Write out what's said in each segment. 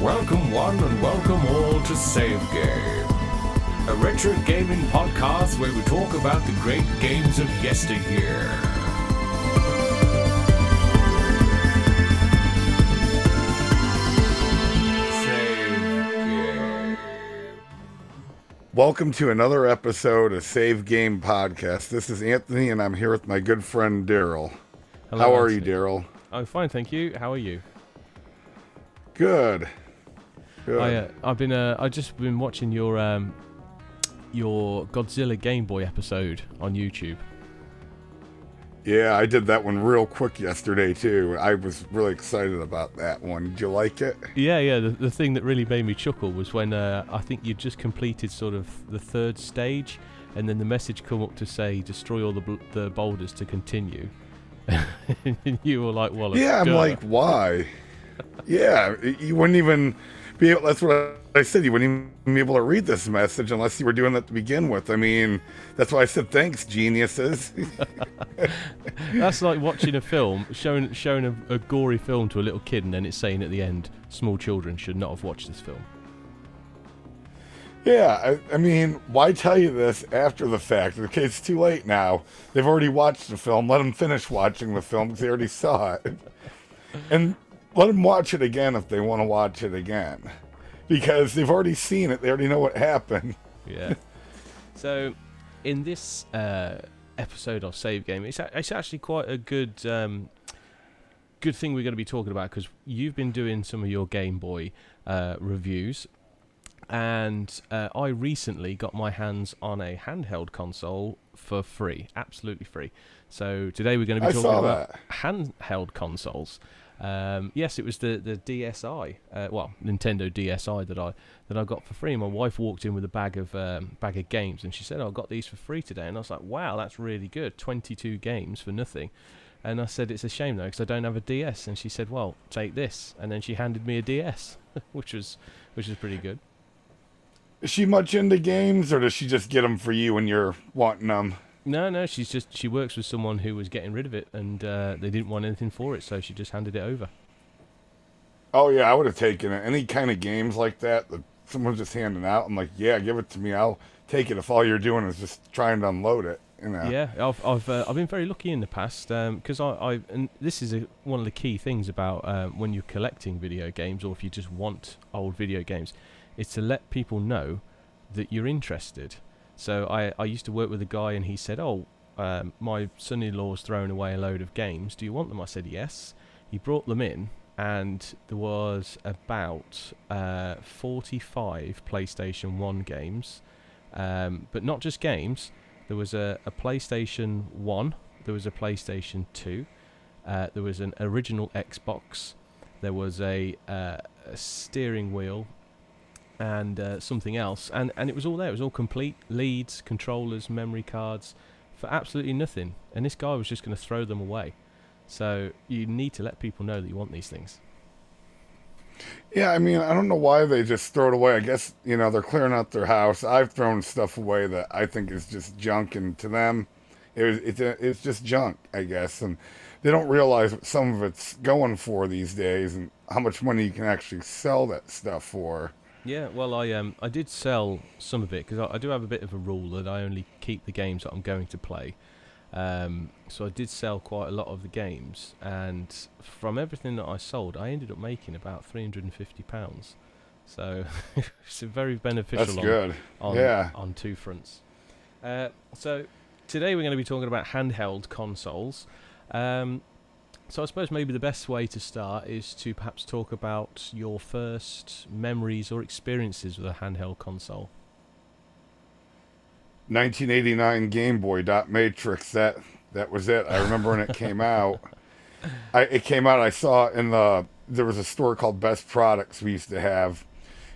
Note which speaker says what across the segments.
Speaker 1: Welcome, one, and welcome all to Save Game, a retro gaming podcast where we talk about the great games of yesteryear. Save Game.
Speaker 2: Welcome to another episode of Save Game Podcast. This is Anthony, and I'm here with my good friend Daryl. How are you, Daryl?
Speaker 3: I'm fine, thank you. How are you?
Speaker 2: Good. Good.
Speaker 3: I, uh, I've been uh, I just been watching your um, your Godzilla Game Boy episode on YouTube.
Speaker 2: yeah, I did that one real quick yesterday too. I was really excited about that one. Did you like it?
Speaker 3: Yeah, yeah. The, the thing that really made me chuckle was when uh, I think you just completed sort of the third stage, and then the message come up to say destroy all the bl- the boulders to continue. And you were like, "Well,
Speaker 2: Yeah, I'm
Speaker 3: duh.
Speaker 2: like, why? yeah, you wouldn't even be able. That's what I said. You wouldn't even be able to read this message unless you were doing that to begin with. I mean, that's why I said thanks, geniuses.
Speaker 3: That's like watching a film, showing showing a, a gory film to a little kid, and then it's saying at the end, small children should not have watched this film.
Speaker 2: Yeah, I, I mean, why tell you this after the fact? Okay, it's too late now. They've already watched the film. Let them finish watching the film because they already saw it. And let them watch it again if they want to watch it again. Because they've already seen it. They already know what happened.
Speaker 3: Yeah. so, in this uh, episode of Save Game, it's, it's actually quite a good um, good thing we're going to be talking about because you've been doing some of your Game Boy uh, reviews, and uh, I recently got my hands on a handheld console for free, absolutely free. So today we're going to be
Speaker 2: I
Speaker 3: talking about
Speaker 2: that.
Speaker 3: handheld consoles. Um, yes, it was the the DSi, uh, well, Nintendo DSi that I that I got for free. My wife walked in with a bag of um, bag of games, and she said, oh, "I got these for free today." And I was like, "Wow, that's really good! Twenty-two games for nothing." And I said, "It's a shame though, because I don't have a DS." And she said, "Well, take this." And then she handed me a DS, which was which was pretty good.
Speaker 2: Is she much into games or does she just get them for you when you're wanting them?
Speaker 3: No, no, she's just she works with someone who was getting rid of it, and uh, they didn't want anything for it, so she just handed it over.
Speaker 2: Oh, yeah, I would have taken it. Any kind of games like that that someone's just handing out, I'm like, yeah, give it to me. I'll take it if all you're doing is just trying to unload it. You know?
Speaker 3: Yeah, I've I've uh, I've been very lucky in the past because I I and this is a, one of the key things about um, when you're collecting video games or if you just want old video games, is to let people know that you're interested. So I I used to work with a guy and he said, oh. Um, my son-in-law's thrown away a load of games. Do you want them? I said yes. He brought them in, and there was about uh, 45 PlayStation One games, um, but not just games. There was a, a PlayStation 1, there was a PlayStation 2, uh, there was an original Xbox, there was a, uh, a steering wheel, and uh, something else. And, and it was all there. It was all complete leads, controllers, memory cards for absolutely nothing. And this guy was just going to throw them away. So you need to let people know that you want these things.
Speaker 2: Yeah, I mean, I don't know why they just throw it away. I guess, you know, they're clearing out their house. I've thrown stuff away that I think is just junk, and to them, it was, it's, a, it's just junk, I guess. And they don't realize what some of it's going for these days and how much money you can actually sell that stuff for.
Speaker 3: Yeah, well, I um I did sell some of it because I, I do have a bit of a rule that I only keep the games that I'm going to play. Um, so I did sell quite a lot of the games, and from everything that I sold, I ended up making about three hundred and fifty pounds. So it's very beneficial.
Speaker 2: That's
Speaker 3: on,
Speaker 2: good.
Speaker 3: on
Speaker 2: Yeah.
Speaker 3: on two fronts. Uh, so today we're going to be talking about handheld consoles. Um, so I suppose maybe the best way to start is to perhaps talk about your first memories or experiences with a handheld console.
Speaker 2: 1989 Game Boy dot matrix. That that was it. I remember when it came out. I it came out. I saw in the there was a store called Best Products we used to have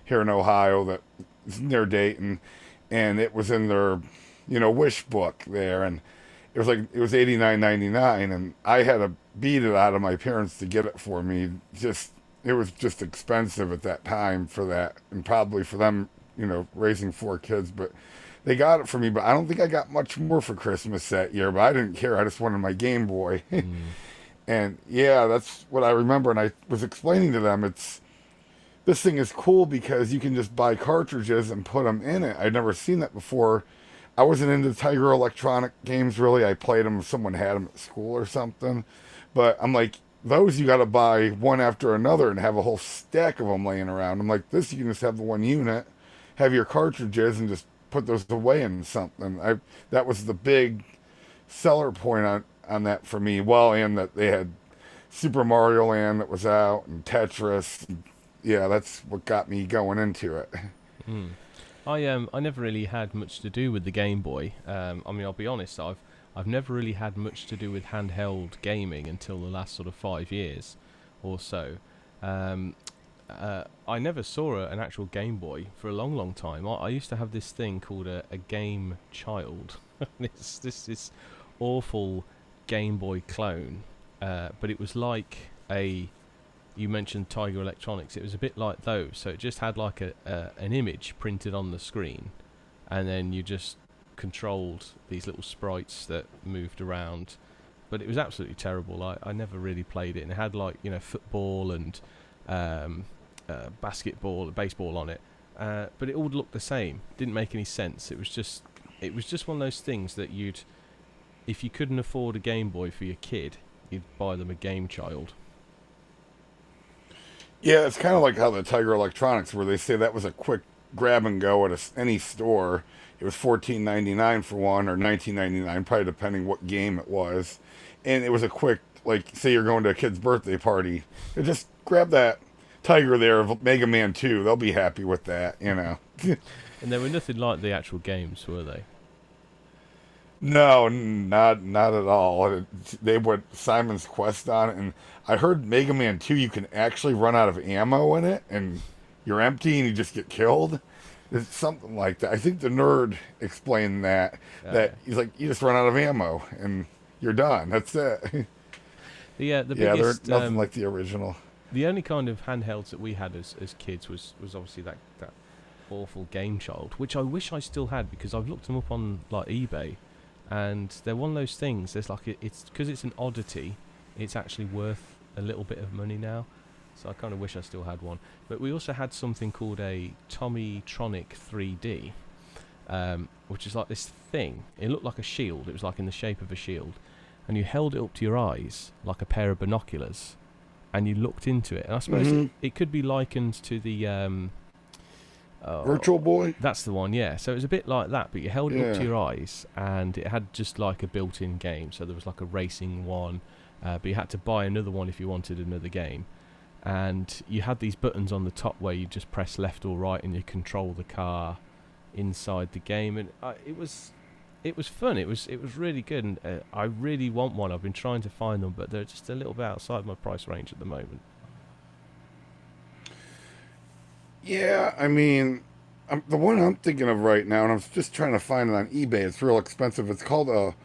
Speaker 2: here in Ohio that is near Dayton, and it was in their you know wish book there, and it was like it was 89.99, and I had to beat it out of my parents to get it for me. Just it was just expensive at that time for that, and probably for them, you know, raising four kids, but they got it for me, but I don't think I got much more for Christmas that year. But I didn't care. I just wanted my Game Boy. And yeah, that's what I remember. And I was explaining to them, it's this thing is cool because you can just buy cartridges and put them in it. I'd never seen that before. I wasn't into Tiger Electronic games really. I played them if someone had them at school or something. But I'm like, those you got to buy one after another and have a whole stack of them laying around. I'm like, this you can just have the one unit, have your cartridges, and just put those away in something. I that was the big seller point on on that for me. Well, and that they had Super Mario Land that was out and Tetris. Yeah, that's what got me going into it.
Speaker 3: Mm. I um I never really had much to do with the Game Boy. Um, I mean, I'll be honest, I've I've never really had much to do with handheld gaming until the last sort of five years or so. Um, uh, I never saw a, an actual Game Boy for a long, long time. I, I used to have this thing called a, a Game Child. it's this this awful Game Boy clone, uh, but it was like a. You mentioned Tiger Electronics. It was a bit like those. So it just had like a, a an image printed on the screen, and then you just controlled these little sprites that moved around. But it was absolutely terrible. I, I never really played it, and it had like you know football and um, uh, basketball, baseball on it. Uh, but it all looked the same. Didn't make any sense. It was just it was just one of those things that you'd if you couldn't afford a Game Boy for your kid, you'd buy them a Game Child.
Speaker 2: Yeah, it's kind of like how the Tiger Electronics, where they say that was a quick grab and go at a, any store. It was fourteen ninety nine for one, or nineteen ninety nine, probably depending what game it was. And it was a quick, like, say you're going to a kid's birthday party, just grab that Tiger there of Mega Man Two. They'll be happy with that, you know.
Speaker 3: and they were nothing like the actual games, were they?
Speaker 2: No, not not at all. They put Simon's Quest on it, and I heard Mega Man Two. You can actually run out of ammo in it, and you're empty, and you just get killed. It's something like that. I think the nerd explained that. that he's like, you just run out of ammo, and you're done. That's it.
Speaker 3: The uh, the
Speaker 2: yeah,
Speaker 3: biggest,
Speaker 2: they're nothing
Speaker 3: um,
Speaker 2: like the original.
Speaker 3: The only kind of handhelds that we had as, as kids was, was obviously that, that awful Game Child, which I wish I still had because I've looked them up on like eBay, and they're one of those things. There's like it, it's because it's an oddity, it's actually worth a little bit of money now. So I kind of wish I still had one. But we also had something called a Tomytronic 3D, um, which is like this thing. It looked like a shield. It was like in the shape of a shield, and you held it up to your eyes like a pair of binoculars and you looked into it. And I suppose
Speaker 2: Mhm.
Speaker 3: it, it could be likened to the um, oh,
Speaker 2: Virtual Boy.
Speaker 3: That's the one, yeah. So it was a bit like that, but you held it up to your eyes, and it had just like a built-in game. So there was like a racing one, uh, but you had to buy another one if you wanted another game. And you had these buttons on the top where you just press left or right, and you control the car inside the game. And uh, it was, it was fun. It was, it was really good, and uh, I really want one. I've been trying to find them, but they're just a little bit outside my price range at the moment.
Speaker 2: Yeah, I mean, I'm, the one I'm thinking of right now, and I'm just trying to find it on eBay. It's real expensive. It's called a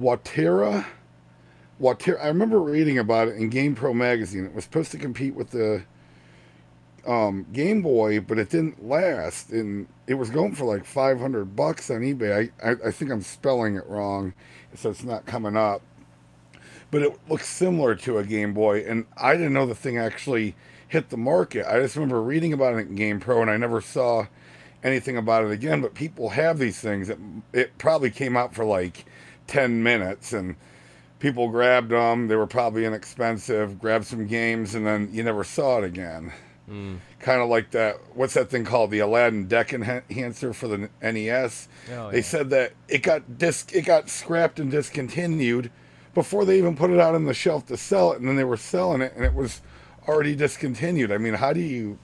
Speaker 2: Watara. Watara. I remember reading about it in Game Pro magazine. It was supposed to compete with the um, Game Boy, but it didn't last, and it was going for like 500 bucks on eBay. I, I, I think I'm spelling it wrong, so it's not coming up. But it looks similar to a Game Boy, and I didn't know the thing actually hit the market. I just remember reading about it in Game Pro, and I never saw anything about it again. But people have these things. It, it probably came out for like 10 minutes, and people grabbed them. They were probably inexpensive, grabbed some games, and then you never saw it again.
Speaker 3: Mm.
Speaker 2: Kind of like that. What's that thing called? The Aladdin deck enhancer for the NES.
Speaker 3: Oh,
Speaker 2: They
Speaker 3: yeah.
Speaker 2: said that it got disc, it got scrapped and discontinued before they even put it out on the shelf to sell it, and then they were selling it, and it was already discontinued. I mean, how do you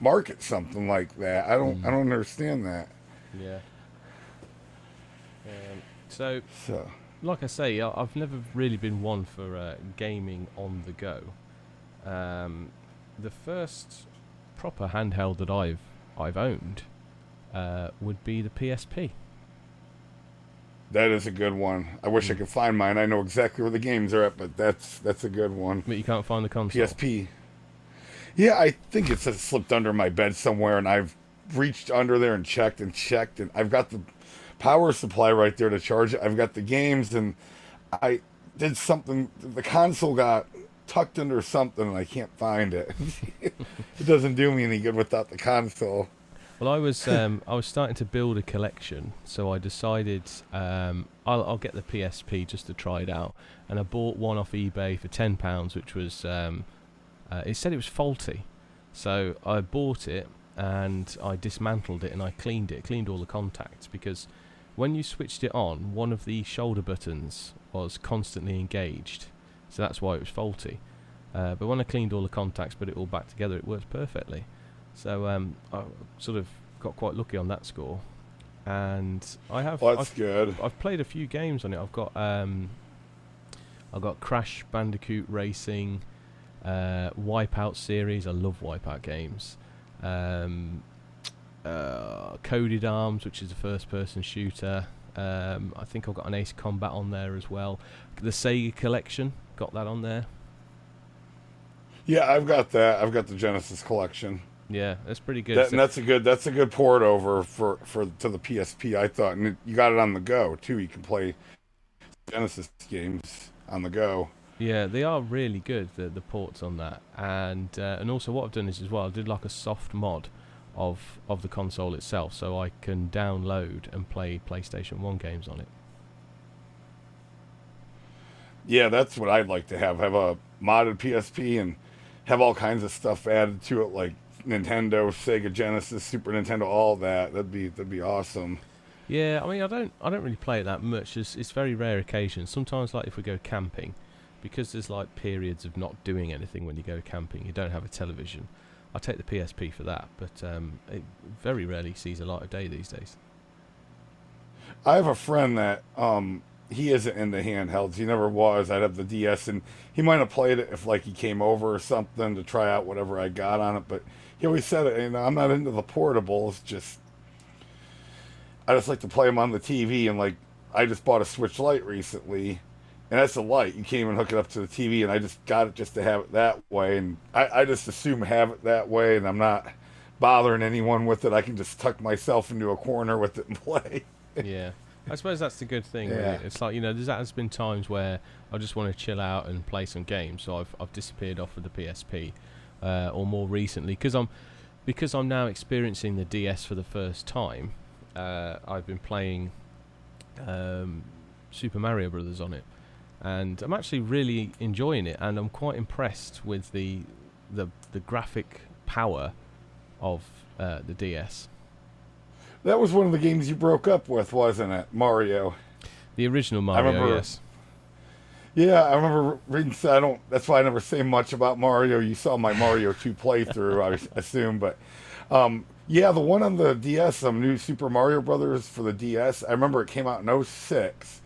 Speaker 2: market something like that? I don't, I don't understand that.
Speaker 3: Yeah. Um, so
Speaker 2: So,
Speaker 3: like I say, I- I've never really been one for uh, gaming on the go. Um, the first proper handheld that I've I've owned uh, would be the PSP.
Speaker 2: that is a good one. I wish I could find mine. I know exactly where the games are at, but that's that's a good one.
Speaker 3: But you can't find the console.
Speaker 2: PSP. Yeah, I think it's slipped under my bed somewhere, and I've reached under there and checked and checked, and I've got the power supply right there to charge it. I've got the games, and I did something. The console got tucked under something, and I can't find it. it doesn't do me any good without the console.
Speaker 3: Well, I was um, I was starting to build a collection, so I decided um, I'll, I'll get the PSP just to try it out, and I bought one off eBay for ten pounds, which was um, uh, it said it was faulty, so I bought it and I dismantled it and I cleaned it, cleaned all the contacts because when you switched it on, one of the shoulder buttons was constantly engaged, so that's why it was faulty. Uh, but when I cleaned all the contacts, put it all back together, it worked perfectly. So um, I sort of got quite lucky on that score, and I have.
Speaker 2: That's
Speaker 3: I've,
Speaker 2: good.
Speaker 3: I've played a few games on it. I've got um, I've got Crash Bandicoot Racing, uh, Wipeout series. I love Wipeout games. Um, uh, Coded Arms, which is a first-person shooter. Um, I think I've got an Ace Combat on there as well. The Sega Collection, got that on there.
Speaker 2: Yeah, I've got that. I've got the Genesis collection.
Speaker 3: Yeah, that's pretty good.
Speaker 2: That,
Speaker 3: So-
Speaker 2: and that's a good. That's a good port over for for to the PSP. I thought, and you got it on the go too. You can play Genesis games on the go.
Speaker 3: Yeah, they are really good. The the ports on that, and uh, and also what I've done is as well. I did like a soft mod of of the console itself, so I can download and play PlayStation One games on it.
Speaker 2: Yeah, that's what I'd like to have. Have a modded PSP and have all kinds of stuff added to it, like Nintendo, Sega Genesis, Super Nintendo, all that. That'd be that'd be awesome.
Speaker 3: Yeah, I mean, I don't I don't really play it that much. It's it's very rare occasions. Sometimes, like if we go camping, because there's like periods of not doing anything when you go camping. You don't have a television. I take the PSP for that, but um, it very rarely sees a light of day these days.
Speaker 2: I have a friend that um he isn't into handhelds. He never was. I'd have the DS, and he might have played it if like he came over or something to try out whatever I got on it. But he always said it. Know, I'm not into the portables. Just I just like to play them on the TV. And like I just bought a Switch Lite recently, and that's a light. You can't even hook it up to the TV, and I just got it just to have it that way. And I, I just assume have it that way, and I'm not bothering anyone with it. I can just tuck myself into a corner with it and play.
Speaker 3: yeah. I suppose that's the good thing.
Speaker 2: Yeah.
Speaker 3: Really. It's like you know, there's has been times where I just want to chill out and play some games, so I've I've disappeared off of the PSP, uh, or more recently because I'm because I'm now experiencing the DS for the first time. Uh, I've been playing um, Super Mario Brothers on it, and I'm actually really enjoying it, and I'm quite impressed with the the the graphic power of uh, the DS.
Speaker 2: That was one of the games you broke up with, wasn't it, Mario?
Speaker 3: The original Mario,
Speaker 2: remember-
Speaker 3: yes.
Speaker 2: Yeah, I remember reading. I don't. That's why I never say much about Mario. You saw my Mario Two playthrough, I assume, but um, yeah, the one on the DS, some new Super Mario Brothers for the DS. I remember it came out in 06.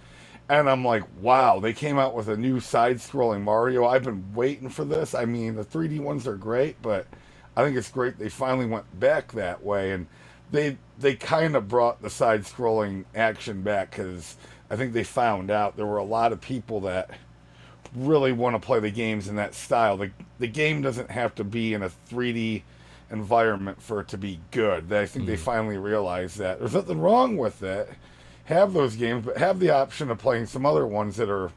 Speaker 2: And I'm like, wow, they came out with a new side-scrolling Mario. I've been waiting for this. I mean, the 3D ones are great, but I think it's great they finally went back that way, and they they kind of brought the side-scrolling action back because I think they found out there were a lot of people that really want to play the games in that style. The the game doesn't have to be in a 3D environment for it to be good. I think they
Speaker 3: Mm.
Speaker 2: finally realized that there's nothing wrong with it. Have those games, but have the option of playing some other ones that are,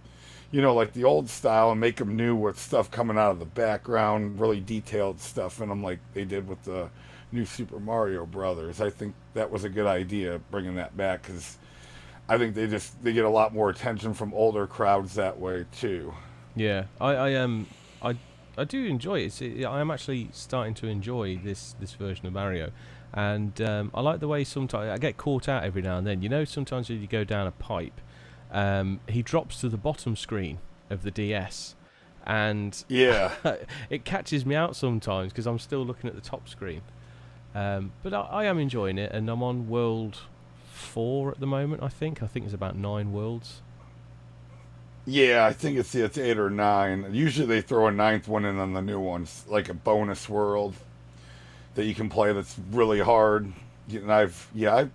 Speaker 2: you know, like the old style and make them new with stuff coming out of the background, really detailed stuff. And I'm like they did with the new Super Mario Brothers. I think that was a good idea bringing that back because I think they just they get a lot more attention from older crowds that way too.
Speaker 3: Yeah, I, I um, I, I do enjoy it. It's, it. I am actually starting to enjoy this this version of Mario, and um, I like the way sometimes I get caught out every now and then. You know, sometimes when you go down a pipe, um, he drops to the bottom screen of the DS, and
Speaker 2: Yeah.
Speaker 3: it catches me out sometimes because I'm still looking at the top screen. Um, but I, I am enjoying it, and I'm on world four at the moment. I think. I think there's about nine worlds.
Speaker 2: Yeah, I think it's it's eight or nine. Usually they throw a ninth one in on the new ones, like a bonus world that you can play that's really hard. And I've yeah, I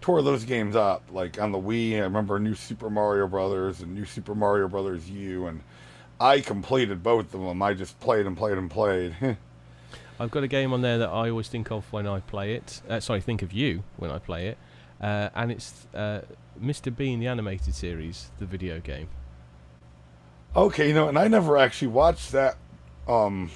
Speaker 2: tore those games up. Like on the Wii, I remember New Super Mario Brothers and New Super Mario Brothers U, and I completed both of them. I just played and played and played.
Speaker 3: I've got a game on there that I always think of when I play it. Uh, sorry, think of you when I play it, uh, and it's uh, Mr. Bean the animated series, the video game.
Speaker 2: Okay, you know, and I never actually watched that um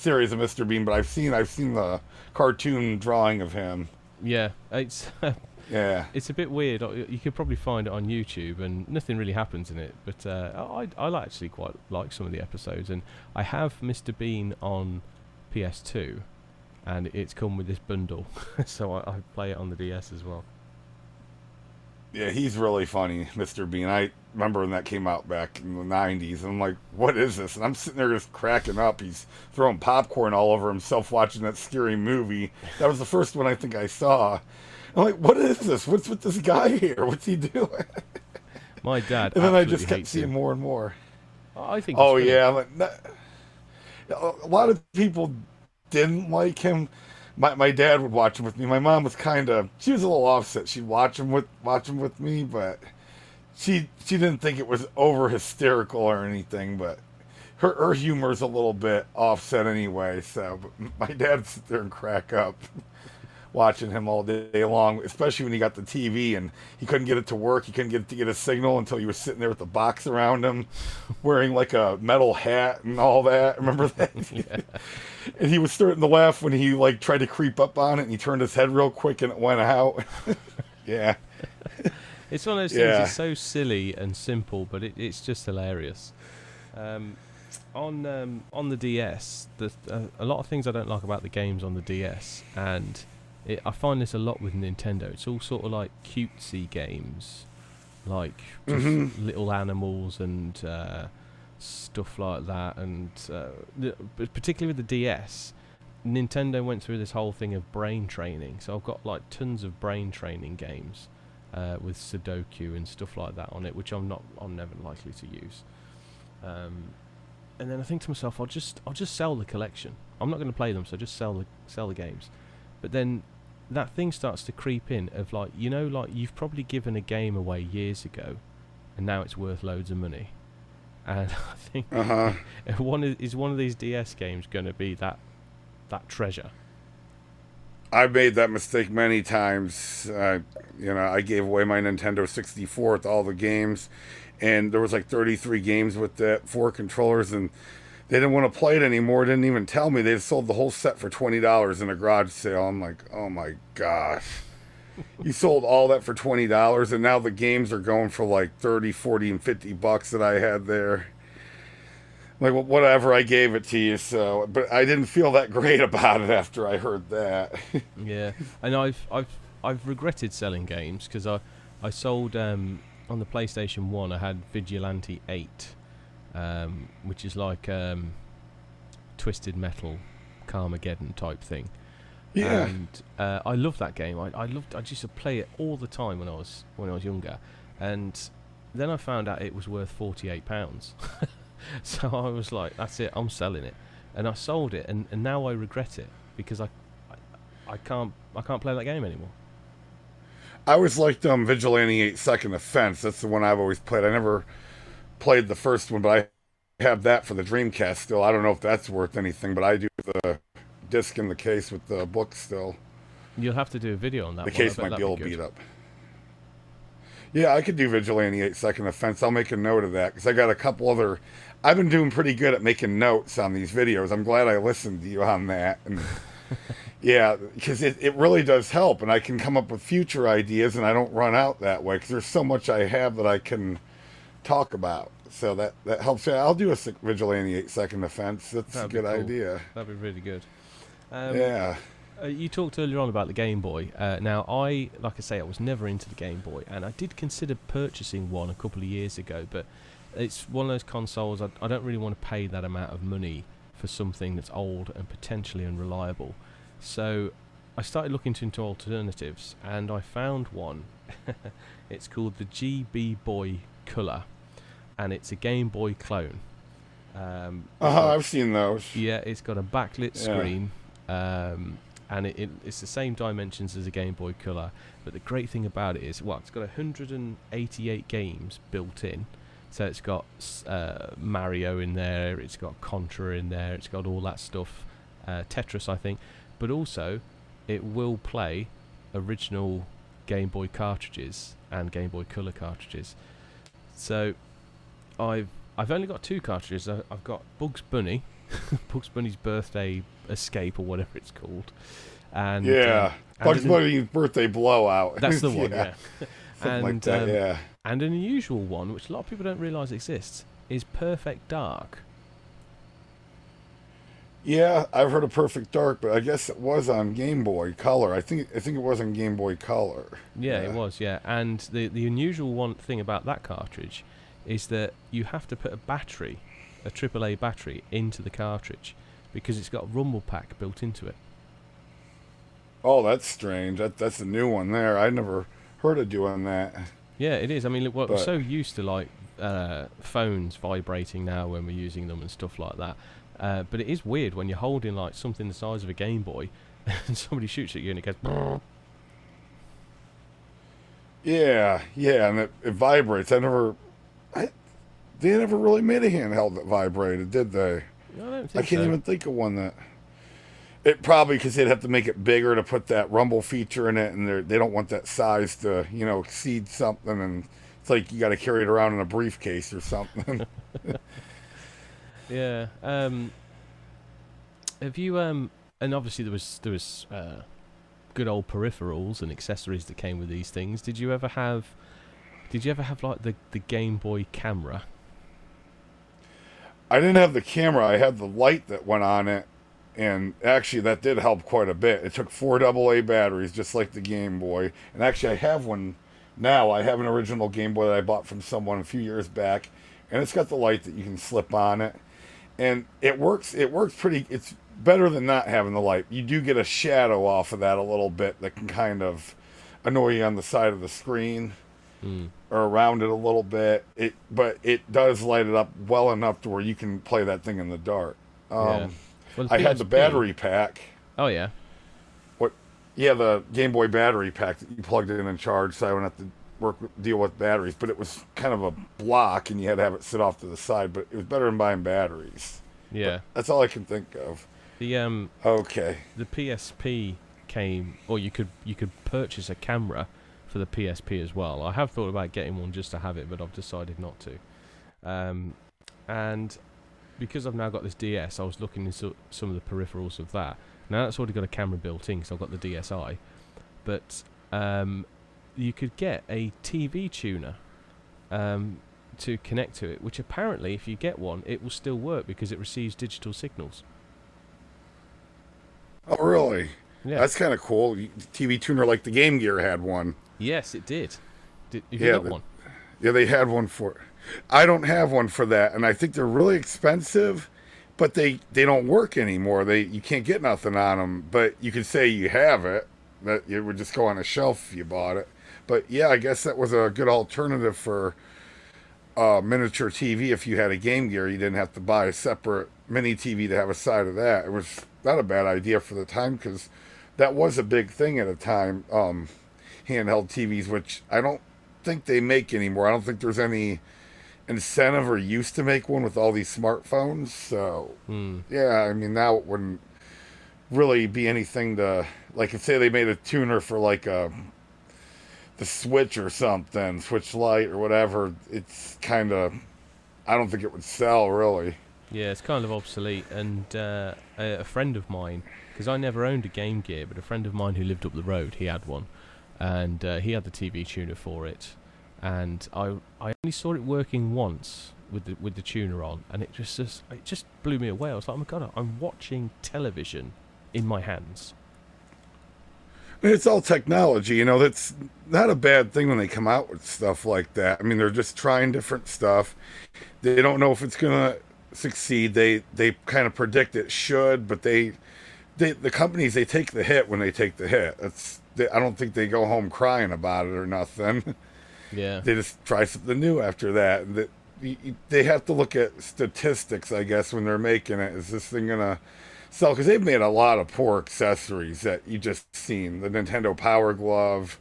Speaker 2: series of Mr. Bean, but I've seen I've seen the cartoon drawing of him.
Speaker 3: Yeah, it's
Speaker 2: Yeah.
Speaker 3: it's a bit weird. Uh, You could probably find it on YouTube, and nothing really happens in it. But uh, I I actually quite like some of the episodes, and I have Mr. Bean on PS2, and it's come with this bundle, so I, I play it on the DS as well.
Speaker 2: Yeah, he's really funny, Mr. Bean. I remember when that came out back in the 90s. And I'm like, what is this? And I'm sitting there just cracking up. He's throwing popcorn all over himself watching that scary movie. That was the first one I think I saw. I'm like, what is this? What's with this guy here? What's he doing?
Speaker 3: My dad.
Speaker 2: and then I just kept seeing
Speaker 3: him.
Speaker 2: more and more.
Speaker 3: I think.
Speaker 2: Oh, yeah. Like, a lot of people didn't like him. My, my dad would watch him with me. My mom was kind of she was a little offset. She'd watch him with watch him with me, but she she didn't think it was over hysterical or anything. But her her humor's a little bit offset anyway. So my dad sit there and crack up watching him all day long, especially when he got the TV and he couldn't get it to work. He couldn't get it to get a signal until he was sitting there with the box around him, wearing like a metal hat and all that. Remember that? and he was starting to laugh when he like tried to creep up on it and he turned his head real quick and it went out. yeah.
Speaker 3: It's one of those
Speaker 2: Yeah.
Speaker 3: things. It's so silly and simple, but it, it's just hilarious. Um, on um, on the DS, the, uh, a lot of things I don't like about the games on the DS, and it, I find this a lot with Nintendo. It's all sort of like cutesy games, like just
Speaker 2: Mhm.
Speaker 3: little animals and uh, stuff like that. And uh, the, particularly with the DS, Nintendo went through this whole thing of brain training. So I've got like tons of brain training games uh, with Sudoku and stuff like that on it, which I'm not, I'm never likely to use. Um, and then I think to myself, I'll just, I'll just sell the collection. I'm not going to play them, so just sell the, sell the games. But then that thing starts to creep in of like, you know, like you've probably given a game away years ago, and now it's worth loads of money. And I think
Speaker 2: Uh huh.
Speaker 3: one is, is one of these DS games going to be that that treasure.
Speaker 2: I've made that mistake many times. Uh, you know, I gave away my Nintendo 64 with all the games, and there was like 33 games with that four controllers, and they didn't want to play it anymore. Didn't even tell me they sold the whole set for twenty dollars in a garage sale. I'm like, oh my gosh, you sold all that for twenty dollars, and now the games are going for like 30, 40, and 50 bucks that I had there. Like wh- whatever, I gave it to you. So, but I didn't feel that great about it after I heard that.
Speaker 3: Yeah, and I've I've I've regretted selling games because I I sold um, on the PlayStation One. I had Vigilante Eight, um, which is like um, Twisted Metal, Carmageddon type thing.
Speaker 2: Yeah.
Speaker 3: And uh, I love that game. I I loved. I used to play it all the time when I was when I was younger, and then I found out it was worth forty eight pounds. so I was like, "That's it. I'm selling it," and I sold it, and, and now I regret it because I, I I can't I can't play that game anymore.
Speaker 2: I always liked um, Vigilante 8 Second Offense. That's the one I've always played. I never played the first one, but I have that for the Dreamcast still. I don't know if that's worth anything, but I do the disc in the case with the book still.
Speaker 3: You'll have to do a video on that.
Speaker 2: The
Speaker 3: one.
Speaker 2: Case might be a little beat up. Yeah, I could do Vigilante 8 Second Offense. I'll make a note of that because I got a couple other. I've been doing pretty good at making notes on these videos. I'm glad I listened to you on that. And yeah, because it, it really does help. And I can come up with future ideas and I don't run out that way because there's so much I have that I can talk about. So that, that helps. Yeah, I'll do a Vigilante 8 Second Offense. That's
Speaker 3: That'd
Speaker 2: a good
Speaker 3: cool.
Speaker 2: idea.
Speaker 3: That'd be really good. Um,
Speaker 2: yeah.
Speaker 3: Uh, you talked earlier on about the Game Boy. Uh, now, I, like I say, I was never into the Game Boy, and I did consider purchasing one a couple of years ago, but it's one of those consoles I, I don't really want to pay that amount of money for something that's old and potentially unreliable. So I started looking into alternatives, and I found one. it's called the GB Boy Color, and it's a Game Boy clone. Um,
Speaker 2: uh-huh,
Speaker 3: got-
Speaker 2: I've seen those.
Speaker 3: yeah, it's got a backlit
Speaker 2: Yeah.
Speaker 3: screen, um, and it, it, it's the same dimensions as a Game Boy Color. But the great thing about it is, well, it's got 188 games built in. So it's got uh, Mario in there, it's got Contra in there, it's got all that stuff, uh, Tetris, I think. But also, it will play original Game Boy cartridges and Game Boy Color cartridges. So I've I've only got two cartridges. I've got Bugs Bunny, Bugs Bunny's birthday escape or whatever it's called, and
Speaker 2: yeah,
Speaker 3: um,
Speaker 2: Bugs Bunny's birthday blowout.
Speaker 3: That's the one. yeah.
Speaker 2: like
Speaker 3: And,
Speaker 2: that.
Speaker 3: um,
Speaker 2: yeah.
Speaker 3: And an unusual one, which a lot of people don't realise exists, is Perfect Dark.
Speaker 2: Yeah, I've heard of Perfect Dark, but I guess it was on Game Boy Color. I think I think it was on Game Boy Color.
Speaker 3: Yeah, it was. Yeah, and the the unusual one thing about that cartridge is that you have to put a battery, a AAA battery, into the cartridge because it's got a rumble pack built into it.
Speaker 2: Oh, that's strange. That that's a new one there. I never heard of doing that.
Speaker 3: Yeah, it is. I mean, look, we're
Speaker 2: But-
Speaker 3: so used to like uh, phones vibrating now when we're using them and stuff like that. Uh, but it is weird when you're holding like something the size of a Game Boy, and somebody shoots at you and it goes.
Speaker 2: Yeah, yeah, and it, it vibrates. I never, I, they never really made a handheld that vibrated, did they?
Speaker 3: I
Speaker 2: I can't
Speaker 3: so.
Speaker 2: even think of one that. It probably because they'd have to make it bigger to put that rumble feature in it, and they they don't want that size to you know exceed something, and it's like you got to carry it around in a briefcase or something.
Speaker 3: Yeah. Um, have you um and obviously there was there was uh, good old peripherals and accessories that came with these things. Did you ever have did you ever have like the the Game Boy camera?
Speaker 2: I didn't have the camera. I had the light that went on it, and actually that did help quite a bit. It took four AA batteries, just like the Game Boy. And actually, I have one now. I have an original Game Boy that I bought from someone a few years back, and it's got the light that you can slip on it, and it works. It works pretty. It's better than not having the light. You do get a shadow off of that a little bit that can kind of annoy you on the side of the screen
Speaker 3: Hmm.
Speaker 2: or around it a little bit. It but it does light it up well enough to where you can play that thing in the dark. Um,
Speaker 3: Yeah. Well,
Speaker 2: I had the battery pack.
Speaker 3: Oh yeah. What?
Speaker 2: Yeah, the Game Boy battery pack that you plugged in and charged, so I wouldn't have to work deal with batteries. But it was kind of a block, and you had to have it sit off to the side. But it was better than buying batteries.
Speaker 3: Yeah.
Speaker 2: That's all I can think of.
Speaker 3: The um
Speaker 2: Okay.
Speaker 3: the PSP came or you could you could purchase a camera for the PSP as well. I have thought about getting one just to have it, but I've decided not to. Um, and because I've now got this DS, I was looking into some of the peripherals of that. Now that's already got a camera built in, so I've got the DSi. But um, you could get a TV tuner um, to connect to it, which apparently, if you get one, it will still work because it receives digital signals.
Speaker 2: Oh, really?
Speaker 3: Yeah.
Speaker 2: That's kind of cool. TV tuner like the Game Gear had one.
Speaker 3: Yes, it did. Did have
Speaker 2: Yeah,
Speaker 3: you got
Speaker 2: the-
Speaker 3: one?
Speaker 2: Yeah, they had one for. I don't have one for that, and I think they're really expensive, but they they don't work anymore. They you can't get nothing on them, but you could say you have it. That it would just go on a shelf if you bought it. But yeah, I guess that was a good alternative for uh, miniature TV. If you had a Game Gear, you didn't have to buy a separate mini TV to have a side of that. It was not a bad idea for the time because that was a big thing at a time. Um, handheld TVs, which I don't think they make anymore. I don't think there's any incentive or use to make one with all these smartphones. So
Speaker 3: Hmm.
Speaker 2: yeah, I mean now it wouldn't really be anything to like. If say they made a tuner for like a the Switch or something, Switch Lite or whatever. It's kind of I don't think it would sell really.
Speaker 3: Yeah, it's kind of obsolete. And uh, a, a friend of mine, because I never owned a Game Gear, but a friend of mine who lived up the road, he had one, and uh, he had the TV tuner for it. And I I only saw it working once with the with the tuner on, and it just just it just blew me away. I was like, oh my god, I'm watching television in my hands.
Speaker 2: It's all technology, you know. That's not a bad thing when they come out with stuff like that. I mean, they're just trying different stuff. They don't know if it's gonna succeed. They they kind of predict it should, but they they the companies they take the hit when they take the hit. That's they, I don't think they go home crying about it or nothing.
Speaker 3: Yeah.
Speaker 2: they just try something new after that. And that they have to look at statistics, I guess, when they're making it. Is this thing gonna sell? Because they've made a lot of poor accessories that you just seen. The Nintendo Power Glove,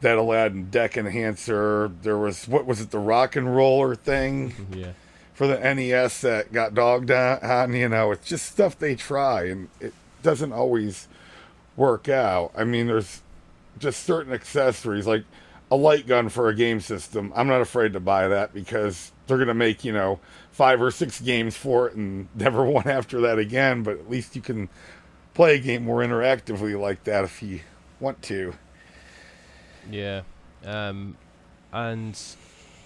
Speaker 2: that Aladdin deck enhancer. There was what was it? The rock and roller thing mm-hmm,
Speaker 3: yeah.
Speaker 2: for the NES that got dogged on. on, You know, it's just stuff they try, and it doesn't always work out. I mean, there's just certain accessories like a light gun for a game system. I'm not afraid to buy that because they're gonna make you know five or six games for it and never one after that again. But at least you can play a game more interactively like that if you want to.
Speaker 3: Yeah, um, and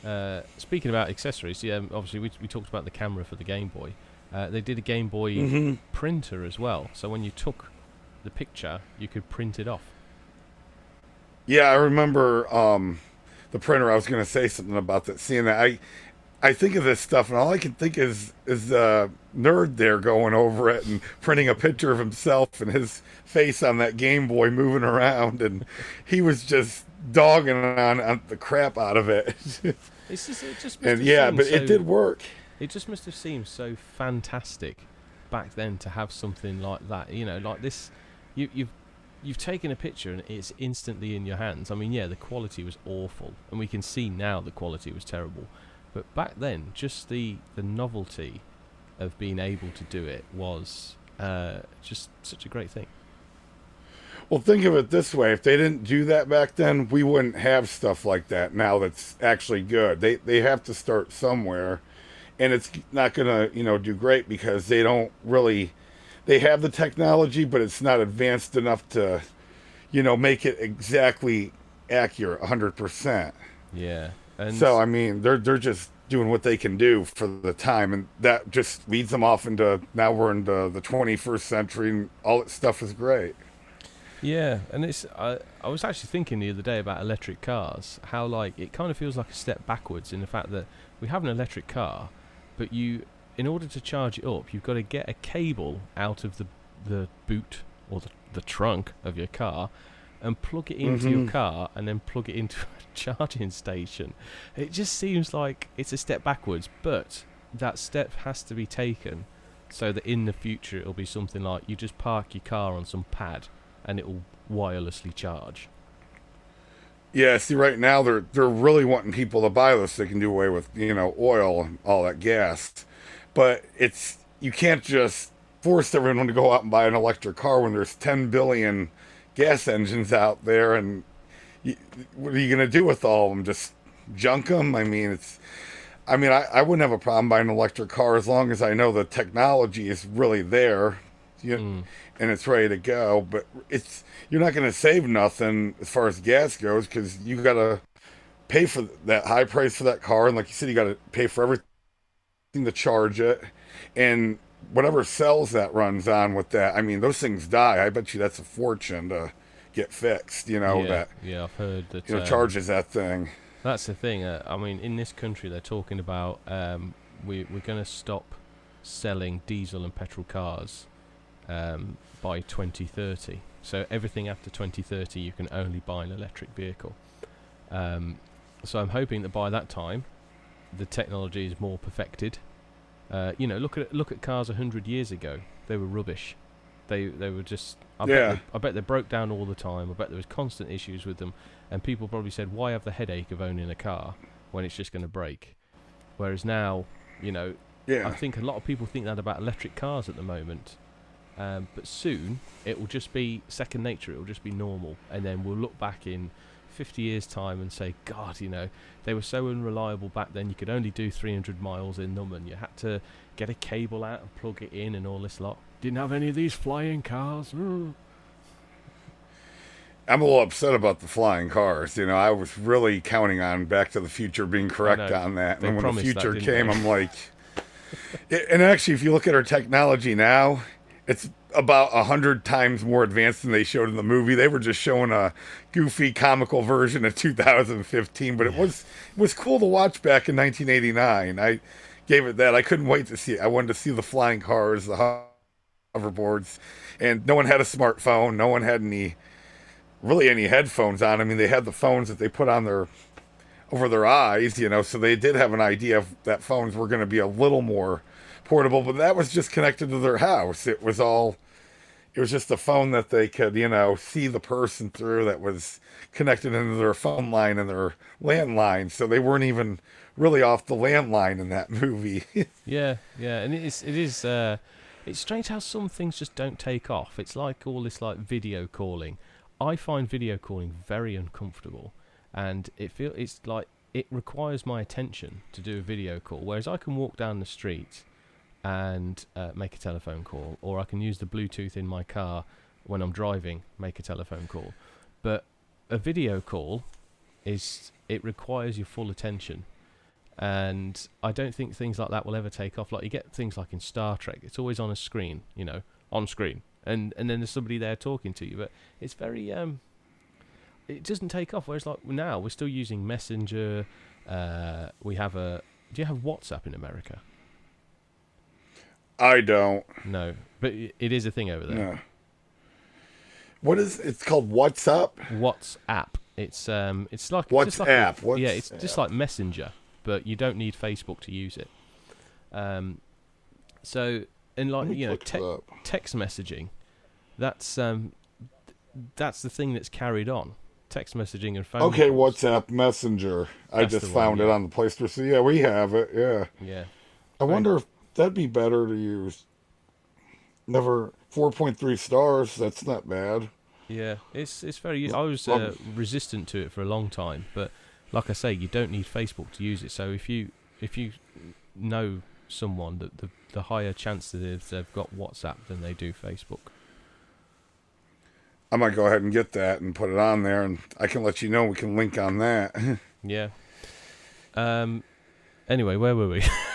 Speaker 3: uh, speaking about accessories, yeah, obviously we we talked about the camera for the Game Boy. Uh, they did a Game Boy
Speaker 2: Mhm.
Speaker 3: printer as well, so when you took the picture, you could print it off.
Speaker 2: Yeah, I remember um, the printer. I was going to say something about that. Seeing that, I I think of this stuff, and all I can think is is the nerd there going over it and printing a picture of himself and his face on that Game Boy moving around, and he was just dogging on, on the crap out of it.
Speaker 3: It's just, it just
Speaker 2: and yeah, but
Speaker 3: so,
Speaker 2: it did work.
Speaker 3: It just must have seemed so fantastic back then to have something like that. You know, like this. You, you've you've taken a picture and it's instantly in your hands. I mean, yeah, the quality was awful, and we can see now the quality was terrible. But back then, just the the novelty of being able to do it was uh, just such a great thing.
Speaker 2: Well, think of it this way: if they didn't do that back then, we wouldn't have stuff like that now. That's actually good. They they have to start somewhere, and it's not gonna you know do great because they don't really. They have the technology, but it's not advanced enough to, you know, make it exactly accurate, hundred percent.
Speaker 3: Yeah, and
Speaker 2: So I mean, they're they're just doing what they can do for the time, and that just leads them off into now we're into the 21st century, and all that stuff is great.
Speaker 3: Yeah, and it's I I was actually thinking the other day about electric cars, how like it kind of feels like a step backwards in the fact that we have an electric car, but you in order to charge it up, you've got to get a cable out of the the boot or the, the trunk of your car and plug it into your
Speaker 2: Mhm.
Speaker 3: car and then plug it into a charging station. It just seems like it's a step backwards, but that step has to be taken so that in the future it'll be something like you just park your car on some pad and it will wirelessly charge.
Speaker 2: Yeah, see, right now they're they're really wanting people to buy this. They can do away with you know oil and all that gas, but it's you can't just force everyone to go out and buy an electric car when there's 10 billion gas engines out there, and you, what are you gonna do with all of them? Just junk them? I mean, it's. I mean, I, I wouldn't have a problem buying an electric car as long as I know the technology is really there. You,
Speaker 3: Mm.
Speaker 2: and it's ready to go. But it's you're not going to save nothing as far as gas goes because you got to pay for that high price for that car, and like you said, you got to pay for everything to charge it, and whatever cells that runs on with that. I mean, those things die. I bet you that's a fortune to get fixed. You know
Speaker 3: yeah,
Speaker 2: that
Speaker 3: yeah, I've heard that.
Speaker 2: you know
Speaker 3: um,
Speaker 2: charges that thing.
Speaker 3: That's the thing. Uh, I mean, in this country, they're talking about um, we we're going to stop selling diesel and petrol cars um, by 2030. So everything after 2030, you can only buy an electric vehicle. Um, so I'm hoping that by that time, the technology is more perfected. Uh, you know, look at look at cars 100 years ago. They were rubbish. They they were just. I
Speaker 2: Yeah.
Speaker 3: Bet they, I bet they broke down all the time. I bet there was constant issues with them, and people probably said, "Why have the headache of owning a car when it's just going to break?" Whereas now, you know, I think a lot of people think that about electric cars at the moment. Um, but soon it will just be second nature. It will just be normal, and then we'll look back in 50 years' time and say, "God, you know, they were so unreliable back then. You could only do 300 miles in them, and you had to get a cable out and plug it in, and all this lot. Didn't have any of these flying cars." Mm.
Speaker 2: I'm a little upset about the flying cars. You know, I was really counting on Back to the Future being correct
Speaker 3: know.
Speaker 2: on that.
Speaker 3: They
Speaker 2: and when the
Speaker 3: promised that,
Speaker 2: future came,
Speaker 3: they?
Speaker 2: I'm like, It- and actually, if you look at our technology now, it's about a hundred times more advanced than they showed in the movie. They were just showing a goofy, comical version of 2015, but it was it was cool to watch back in 1989. I gave it that. I couldn't wait to see it. I wanted to see the flying cars, the hoverboards, and no one had a smartphone. No one had any really any headphones on. I mean, they had the phones that they put on their over their eyes, you know, so they did have an idea of that phones were going to be a little more portable, but that was just connected to their house. It was all it was just a phone that they could, you know, see the person through that was connected into their phone line and their landline. So they weren't even really off the landline in that movie.
Speaker 3: Yeah, yeah, and it is it is uh, it's strange how some things just don't take off. It's like all this like video calling. I find video calling very uncomfortable, and it feel it's like it requires my attention to do a video call. Whereas I can walk down the street and uh, make a telephone call, or I can use the Bluetooth in my car when I'm driving, make a telephone call. But a video call is it requires your full attention, and I don't think things like that will ever take off. Like you get things like in Star Trek, it's always on a screen, you know, on screen, and and then there's somebody there talking to you, but it's very um it doesn't take off. Whereas like now we're still using Messenger. Uh, we have a. Do you have WhatsApp in America?
Speaker 2: I don't.
Speaker 3: No, but it is a thing over there.
Speaker 2: No. What is it's called? What's up?
Speaker 3: WhatsApp. It's um, it's like just like a-
Speaker 2: WhatsApp. What's
Speaker 3: yeah, it's just like Messenger, but you don't need Facebook to use it. Um, so and like you know, te- text messaging, that's um, that's the thing that's carried on. Text messaging and phone.
Speaker 2: Okay,
Speaker 3: calls.
Speaker 2: WhatsApp Messenger. I just
Speaker 3: the one,
Speaker 2: found it on the Play Store. So yeah, we have it. Yeah.
Speaker 3: Yeah.
Speaker 2: I wonder if that'd be better to use. Never 4.3 stars. That's not bad.
Speaker 3: Yeah, it's it's very. I was uh, resistant to it for a long time, but like I say, you don't need Facebook to use it. So if you if you know someone, that the the higher chance that is they've got WhatsApp than they do Facebook.
Speaker 2: I might go ahead and get that and put it on there, and I can let you know. We can link on that.
Speaker 3: Yeah. Um. Anyway, where were we?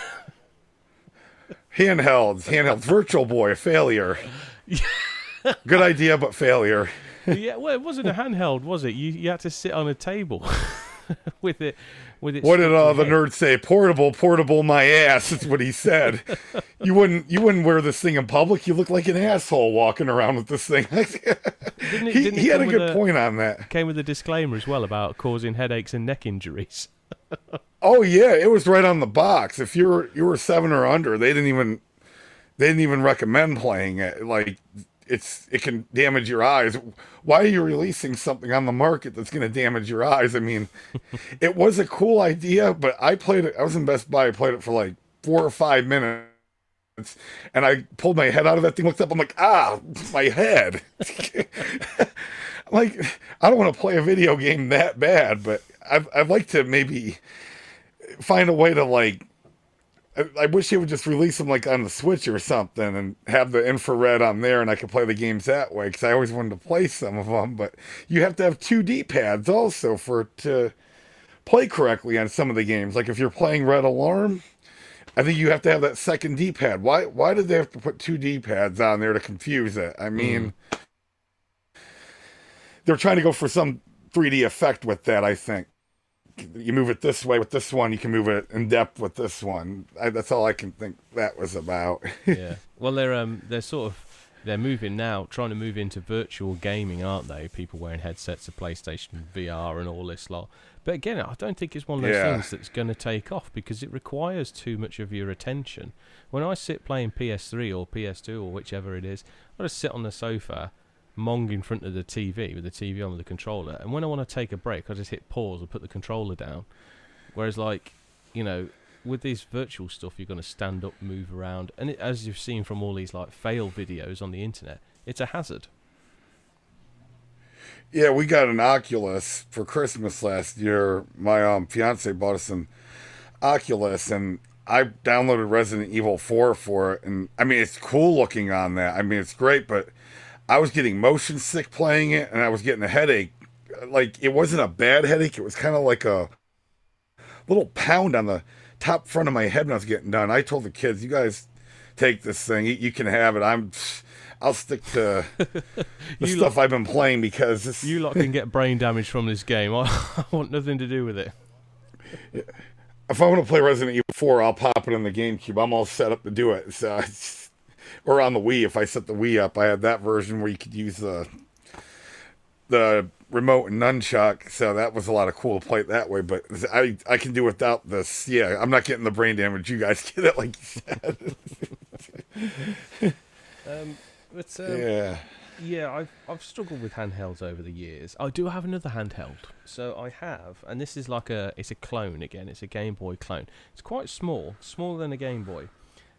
Speaker 2: Handhelds, handhelds, Virtual Boy, a failure. Good idea, but failure.
Speaker 3: yeah. Well, it wasn't a handheld, was it? You you had to sit on a table with it with it.
Speaker 2: What did
Speaker 3: your
Speaker 2: the nerds say? Portable, portable, my ass. That's what he said. you wouldn't, you wouldn't wear this thing in public. You look like an asshole walking around with this thing.
Speaker 3: Didn't it,
Speaker 2: he
Speaker 3: didn't
Speaker 2: he had a good point on that.
Speaker 3: Came with a disclaimer as well about causing headaches and neck injuries.
Speaker 2: Oh yeah, it was right on the box. If you were you were seven or under, they didn't even they didn't even recommend playing it. Like it's it can damage your eyes. Why are you releasing something on the market that's going to damage your eyes? I mean, it was a cool idea, but I played it. I was in Best Buy. I played it for like four or five minutes. And I pulled my head out of that thing, looked up, I'm like, ah, my head. Like, I don't want to play a video game that bad, but I'd, I'd like to maybe find a way to like I, I wish they would just release them like on the Switch or something and have the infrared on there and I could play the games that way because I always wanted to play some of them. But you have to have two D pads also for it to play correctly on some of the games. Like if you're playing Red Alarm, I think you have to have that second D pad. Why? Why did they have to put two D pads on there to confuse it? I hmm. mean, they're trying to go for some 3D effect with that. I think you move it this way with this one, you can move it in depth with this one. I, that's all I can think that was about.
Speaker 3: yeah. Well, they're um they're sort of they're moving now, trying to move into virtual gaming, aren't they? People wearing headsets of PlayStation VR and all this lot. But again, I don't think it's one of those
Speaker 2: Yeah.
Speaker 3: things that's going to take off because it requires too much of your attention. When I sit playing PS3 or PS2 or whichever it is, I just sit on the sofa, mong in front of the TV with the TV on with the controller. And when I want to take a break, I just hit pause or put the controller down. Whereas, like, you know, with this virtual stuff, you're going to stand up, move around, and it, as you've seen from all these like fail videos on the internet, it's a hazard.
Speaker 2: Yeah, we got an Oculus for Christmas last year. My um fiance bought us an Oculus, and I downloaded Resident Evil 4 for it. And I mean, it's cool looking on that. I mean, it's great, but I was getting motion sick playing it, and I was getting a headache. Like it wasn't a bad headache; it was kind of like a little pound on the top front of my head when I was getting done. I told the kids, "You guys take this thing. You, can have it. I'm." I'll stick to the stuff I've been playing because this,
Speaker 3: You lot can get brain damage from this game. I, I want nothing to do with it.
Speaker 2: if I want to play Resident Evil 4, I'll pop it in the GameCube. I'm all set up to do it. So, it's, or on the Wii, if I set the Wii up, I had that version where you could use the the remote and nunchuck. So that was a lot of cool to play it that way. But I I can do without this. Yeah, I'm not getting the brain damage. You guys get it, like you said.
Speaker 3: Um, but um,
Speaker 2: yeah.
Speaker 3: Yeah, I've I've struggled with handhelds over the years. I do have another handheld. So I have, and this is like a it's a clone again. It's a Game Boy clone. It's quite small, smaller than a Game Boy.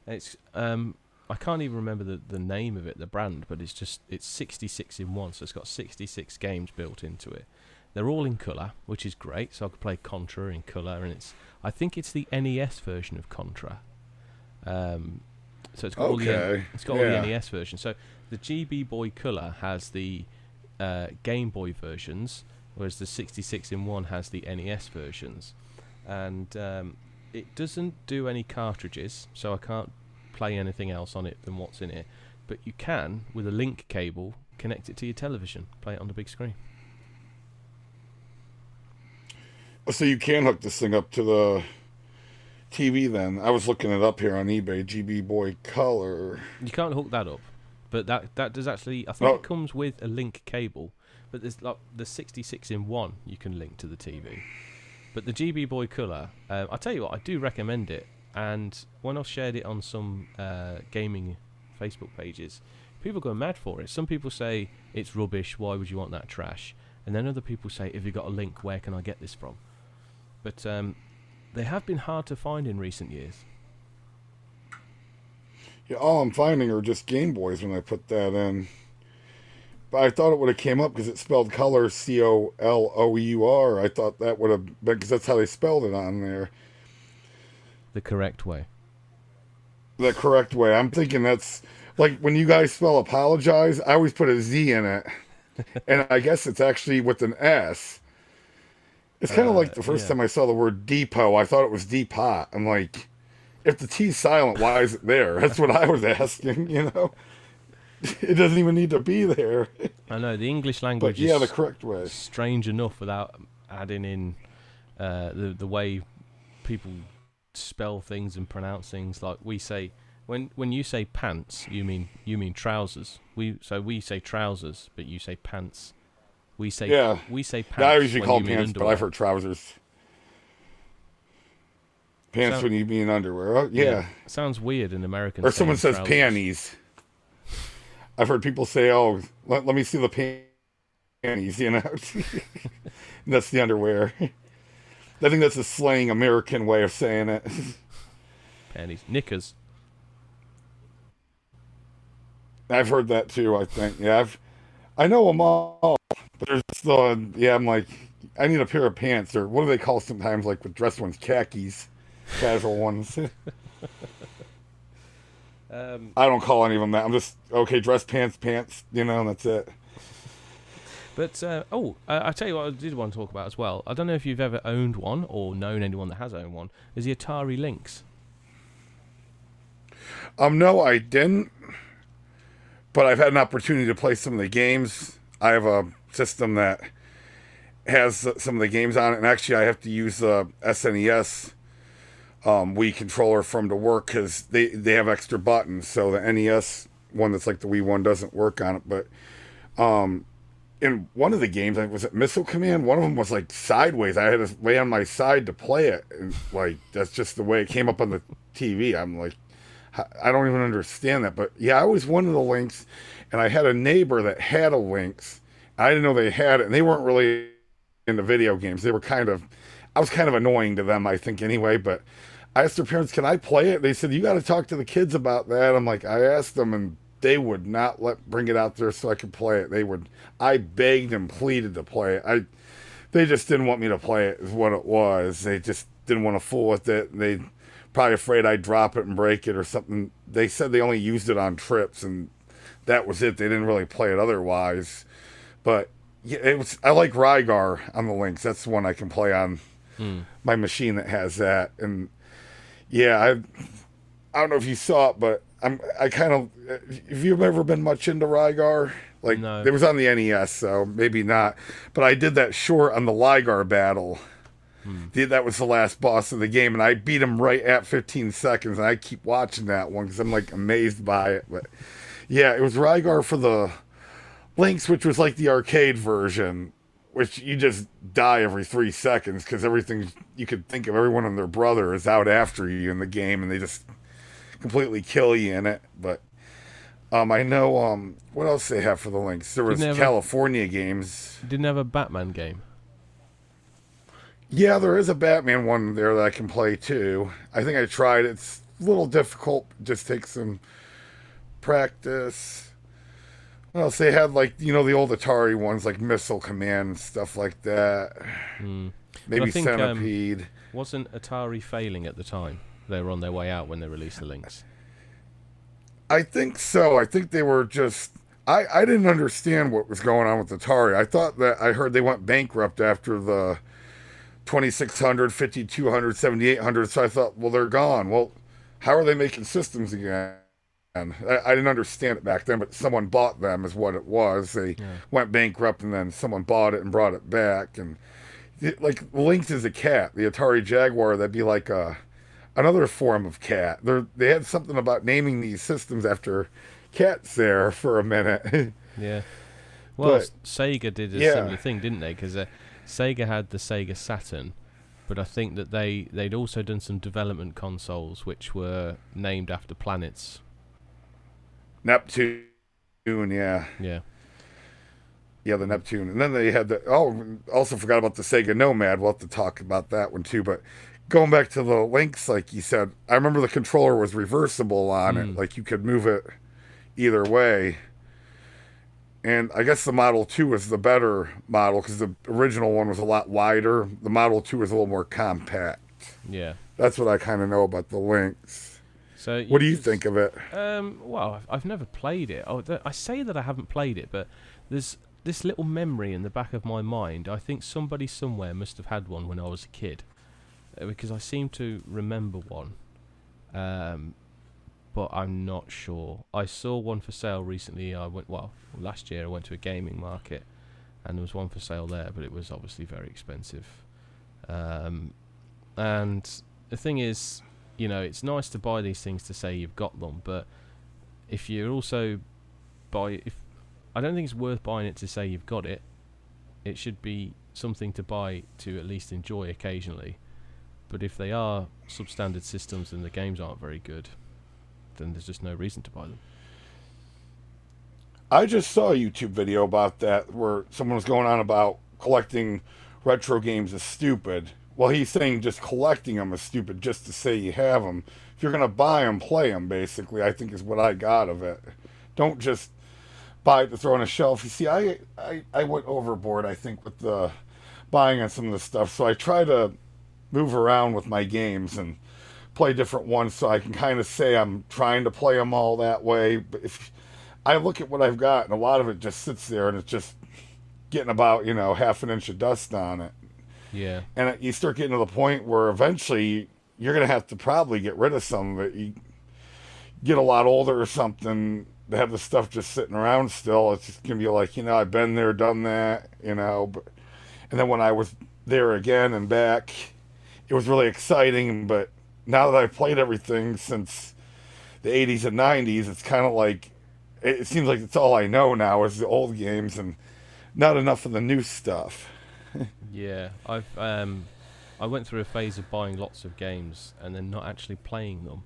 Speaker 3: It's um I can't even remember the, the name of it, the brand, but it's just it's 66 in one, so it's got 66 games built into it. They're all in color, which is great. So I could play Contra in color, and it's I think it's the NES version of Contra. Um, so it's got all the it's got all the NES version. So the GB Boy Color has the uh, Game Boy versions, whereas the 66 in one has the NES versions, and um, it doesn't do any cartridges, so I can't play anything else on it than what's in it. But you can, with a link cable, connect it to your television, play it on the big screen.
Speaker 2: So you can hook this thing up to the TV then. I was looking it up here on eBay, GB Boy Color.
Speaker 3: You can't hook that up, but that that does actually. I think
Speaker 2: Oh.
Speaker 3: it comes with a link cable, but there's like the 66 in one you can link to the TV. But the GB Boy Color, uh, I tell you what, I do recommend it. And when I've shared it on some uh, gaming Facebook pages, people go mad for it. Some people say it's rubbish. Why would you want that trash? And then other people say, if you got a link, where can I get this from? But um, they have been hard to find in recent years.
Speaker 2: Yeah, all I'm finding are just Game Boys when I put that in. But I thought it would have came up because it spelled color C O L O U R. I thought that would have been because that's how they spelled it on there.
Speaker 3: The correct way.
Speaker 2: The correct way. I'm thinking that's like when you guys spell apologize. I always put a Z in it, and I guess it's actually with an S. It's kind of
Speaker 3: Uh,
Speaker 2: like the first
Speaker 3: yeah.
Speaker 2: time I saw the word depot. I thought it was depot. I'm like, if the T's silent, why is it there? That's what I was asking. You know, it doesn't even need to be there.
Speaker 3: I know the English
Speaker 2: But
Speaker 3: language
Speaker 2: yeah,
Speaker 3: is
Speaker 2: the correct way.
Speaker 3: strange enough without adding in uh, the the way people spell things and pronounce things. Like we say when when you say pants, you mean you mean trousers. We so we say trousers, but you say pants. We say
Speaker 2: Yeah.
Speaker 3: we say pants.
Speaker 2: I usually call pants, but. I've heard trousers. Pants
Speaker 3: So-
Speaker 2: when you mean underwear. Oh, yeah.
Speaker 3: sounds weird in American.
Speaker 2: Or someone says
Speaker 3: trousers.
Speaker 2: panties. I've heard people say, "Oh, let, let me see the panties," you know. that's the underwear. I think that's a slang American way of saying it.
Speaker 3: Panties, knickers.
Speaker 2: I've heard that too. I think, yeah, I've, I know them all, but there's still, yeah. I'm like, I need a pair of pants, or what do they call sometimes, like with dress ones, khakis, casual ones.
Speaker 3: Um,
Speaker 2: I don't call any of them that. I'm just okay, dress pants, pants, you know, and that's it.
Speaker 3: But uh, oh, uh, I tell you what, I did want to talk about as well. I don't know if you've ever owned one or known anyone that has owned one. Is the Atari Lynx?
Speaker 2: Um, no, I didn't. But I've had an opportunity to play some of the games. I have a system that has some of the games on it, and actually, I have to use the SNES um, Wii controller from to work because they they have extra buttons. So the NES one that's like the Wii one doesn't work on it. But um, in one of the games, I was it Missile Command. One of them was like sideways. I had to lay on my side to play it, and like that's just the way it came up on the TV. I'm like. I don't even understand that. But yeah, I was one of the Lynx, and I had a neighbor that had a Lynx. I didn't know they had it, and they weren't really into video games. They were kind of, I was kind of annoying to them, I think, anyway. But I asked their parents, "Can I play it?" They said, "You got to talk to the kids about that." I'm like, I asked them, and they would not let bring it out there so I could play it. They would. I begged and pleaded to play it. I, they just didn't want me to play it. Is what it was. They just didn't want to fool with it. They probably afraid I'd drop it and break it or something. They said they only used it on trips and that was it. They didn't really play it otherwise. But yeah, it was. I like Rygar on the Lynx. That's the one I can play on hmm. my machine that has that. And yeah, I I don't know if you saw it, but I'm I kind of. Have you've ever been much into Rygar? Like
Speaker 3: No.
Speaker 2: it was on the NES, so maybe not. But I did that short on the Ligar battle. Hmm. The- that was the last boss of the game, and I beat him right at 15 seconds. And I keep watching that one because I'm like amazed by it. But yeah, it was Rygar for the Lynx, which was like the arcade version, which you just die every three seconds because everything you could think of, everyone and their brother is out after you in the game, and they just completely kill you in it. But um, I know um, what else they have for the Lynx. There was
Speaker 3: have a-
Speaker 2: California games.
Speaker 3: Didn't have a Batman game.
Speaker 2: Yeah, there is a Batman one there that I can play too. I think I tried. It's a little difficult. Just takes some practice. What else? They had like you know the old Atari ones like Missile Command and stuff like that.
Speaker 3: Mm.
Speaker 2: Maybe
Speaker 3: think, um,
Speaker 2: Centipede.
Speaker 3: Wasn't Atari failing at the time? They were on their way out when they release the Lynx.
Speaker 2: I think so. I think they were just. I, I didn't understand what was going on with Atari. I thought that I heard they went bankrupt after the 2600, 5200, 7800. So I thought, well, they're gone. Well, how are they making systems again? I, I didn't understand it back then, but someone bought them, is what it was. They
Speaker 3: Yeah.
Speaker 2: went bankrupt and then someone bought it and brought it back. And it, like Lynx is a cat. The Atari Jaguar, that'd be like a another form of cat. They they had something about naming these systems after cats there for a minute.
Speaker 3: Yeah. Well,
Speaker 2: But-
Speaker 3: Sega did a
Speaker 2: yeah.
Speaker 3: similar thing, didn't they? Because uh, Sega had the Sega Saturn, but I think that they they'd also done some development consoles which were named after planets.
Speaker 2: Neptune, yeah.
Speaker 3: Yeah.
Speaker 2: Yeah, the Neptune. And then they had the oh also forgot about the Sega Nomad. We'll have to talk about that one too. But going back to the Lynx, like you said, I remember the controller was reversible on
Speaker 3: Mm.
Speaker 2: it. Like you could move it either way. And I guess the Model 2 was the better model because the original one was a lot wider. The Model 2 was a little more compact.
Speaker 3: Yeah.
Speaker 2: That's what I kind of know about the links.
Speaker 3: So
Speaker 2: What do you
Speaker 3: just-
Speaker 2: think of it?
Speaker 3: Um, well, I've, I've never played it. Oh, th- I say that I haven't played it, but there's this little memory in the back of my mind. I think somebody somewhere must have had one when I was a kid, because I seem to remember one. Um, but I'm not sure. I saw one for sale recently. I went well last year. I went to a gaming market, and there was one for sale there, but it was obviously very expensive. Um, and the thing is, you know, it's nice to buy these things to say you've got them, but if you're also buy, if I don't think it's worth buying it to say you've got it. It should be something to buy to at least enjoy occasionally. But if they are substandard systems and the games aren't very good, then there's just no reason to buy them.
Speaker 2: I just saw a YouTube video about that where someone was going on about collecting retro games is stupid. Well, he's saying just collecting them is stupid just to say you have them. If you're going to buy them, play them, basically, I think is what I got of it. Don't just buy it to throw on a shelf. You see, I, I, I went overboard, I think, with the buying on some of the stuff. So I try to move around with my games and play different ones so I can kind of say I'm trying to play them all that way. But if I look at what I've got, and a lot of it just sits there and it's just getting about, you know, half an inch of dust on it.
Speaker 3: Yeah,
Speaker 2: And you start getting to the point where eventually you're going to have to probably get rid of some of it. You get a lot older or something to have the stuff just sitting around still. It's just going to be like, you know, I've been there, done that, you know. But, and then when I was there again and back, it was really exciting. But now that I've played everything since the 80s and 90s, it's kind of like, it, seems like it's all I know now is the old games and not enough of the new stuff.
Speaker 3: yeah. I've um, I went through a phase of buying lots of games and then not actually playing them.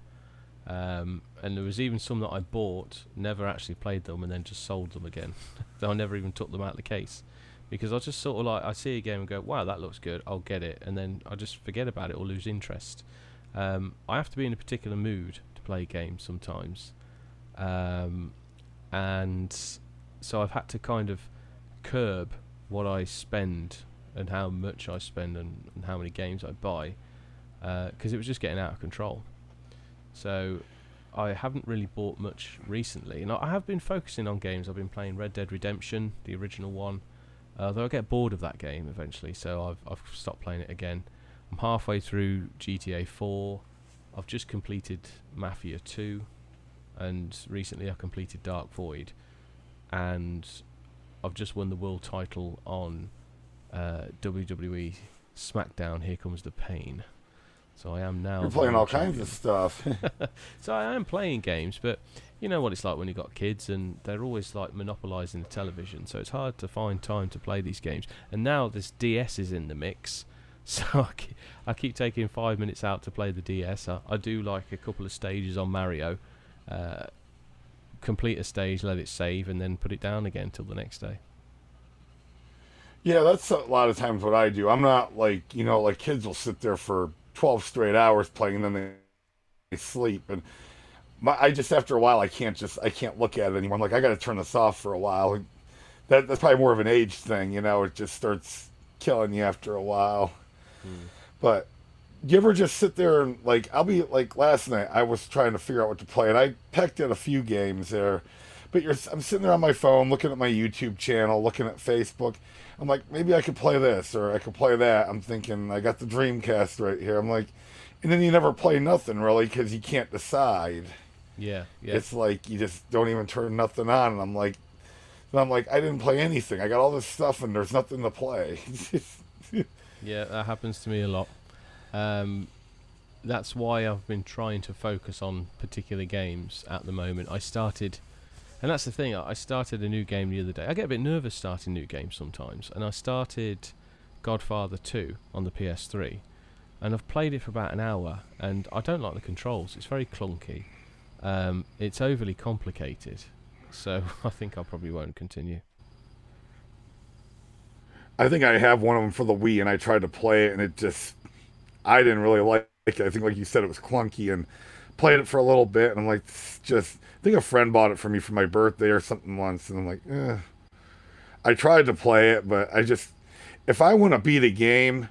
Speaker 3: Um, and there was even some that I bought, never actually played them, and then just sold them again. Though I never even took them out of the case, because I just sort of like I see a game and go, "Wow, that looks good. I'll get it," and then I just forget about it or lose interest. Um, I have to be in a particular mood to play games sometimes, um, and so I've had to kind of curb what I spend and how much I spend and, and how many games I buy, because it was just getting out of control. So I haven't really bought much recently, and I have been focusing on games. I've been playing Red Dead Redemption, the original one, uh, though I get bored of that game eventually, so I've I've stopped playing it again. I'm halfway through GTA 4. I've just completed Mafia 2, and recently I completed Dark Void, and I've just won the world title on uh, WWE SmackDown. Here comes the pain. So I am now.
Speaker 2: You're playing all
Speaker 3: world
Speaker 2: kinds of stuff.
Speaker 3: So I am playing games, but you know what it's like when you've got kids and they're always like monopolising the television. So it's hard to find time to play these games. And now this DS is in the mix. So I keep, I keep taking five minutes out to play the DS. I, I do like a couple of stages on Mario. Uh, complete a stage, let it save, and then put it down again till the next day.
Speaker 2: Yeah, that's a lot of times what I do. I'm not like, you know, like kids will sit there for 12 straight hours playing, and then they sleep. And my, I just after a while I can't just I can't look at it anymore. I'm like I got to turn this off for a while. That that's probably more of an age thing, you know. It just starts killing you after a while. Hmm. But you ever just sit there and like I'll be like last night I was trying to figure out what to play and I pecked at a few games there, but you're I'm sitting there on my phone looking at my YouTube channel, looking at Facebook. I'm like maybe I could play this or I could play that. I'm thinking I got the Dreamcast right here. I'm like, and then you never play nothing really because you can't decide.
Speaker 3: Yeah, yeah.
Speaker 2: It's like you just don't even turn nothing on, and I'm like, and I'm like I didn't play anything. I got all this stuff and there's nothing to play.
Speaker 3: yeah, that happens to me a lot. Um, that's why I've been trying to focus on particular games at the moment. I started, and that's the thing. I started a new game the other day. I get a bit nervous starting new games sometimes, and I started Godfather 2 on the PS3, and I've played it for about an hour, and I don't like the controls. It's very clunky. Um, it's overly complicated, so I think I probably won't continue.
Speaker 2: I think I have one of them for the Wii, and I tried to play it, and it just I didn't really like it. I think, like you said, it was clunky and played it for a little bit. And I'm like, just, I think a friend bought it for me for my birthday or something once. And I'm like, eh. I tried to play it, but I just, if I want to beat a game,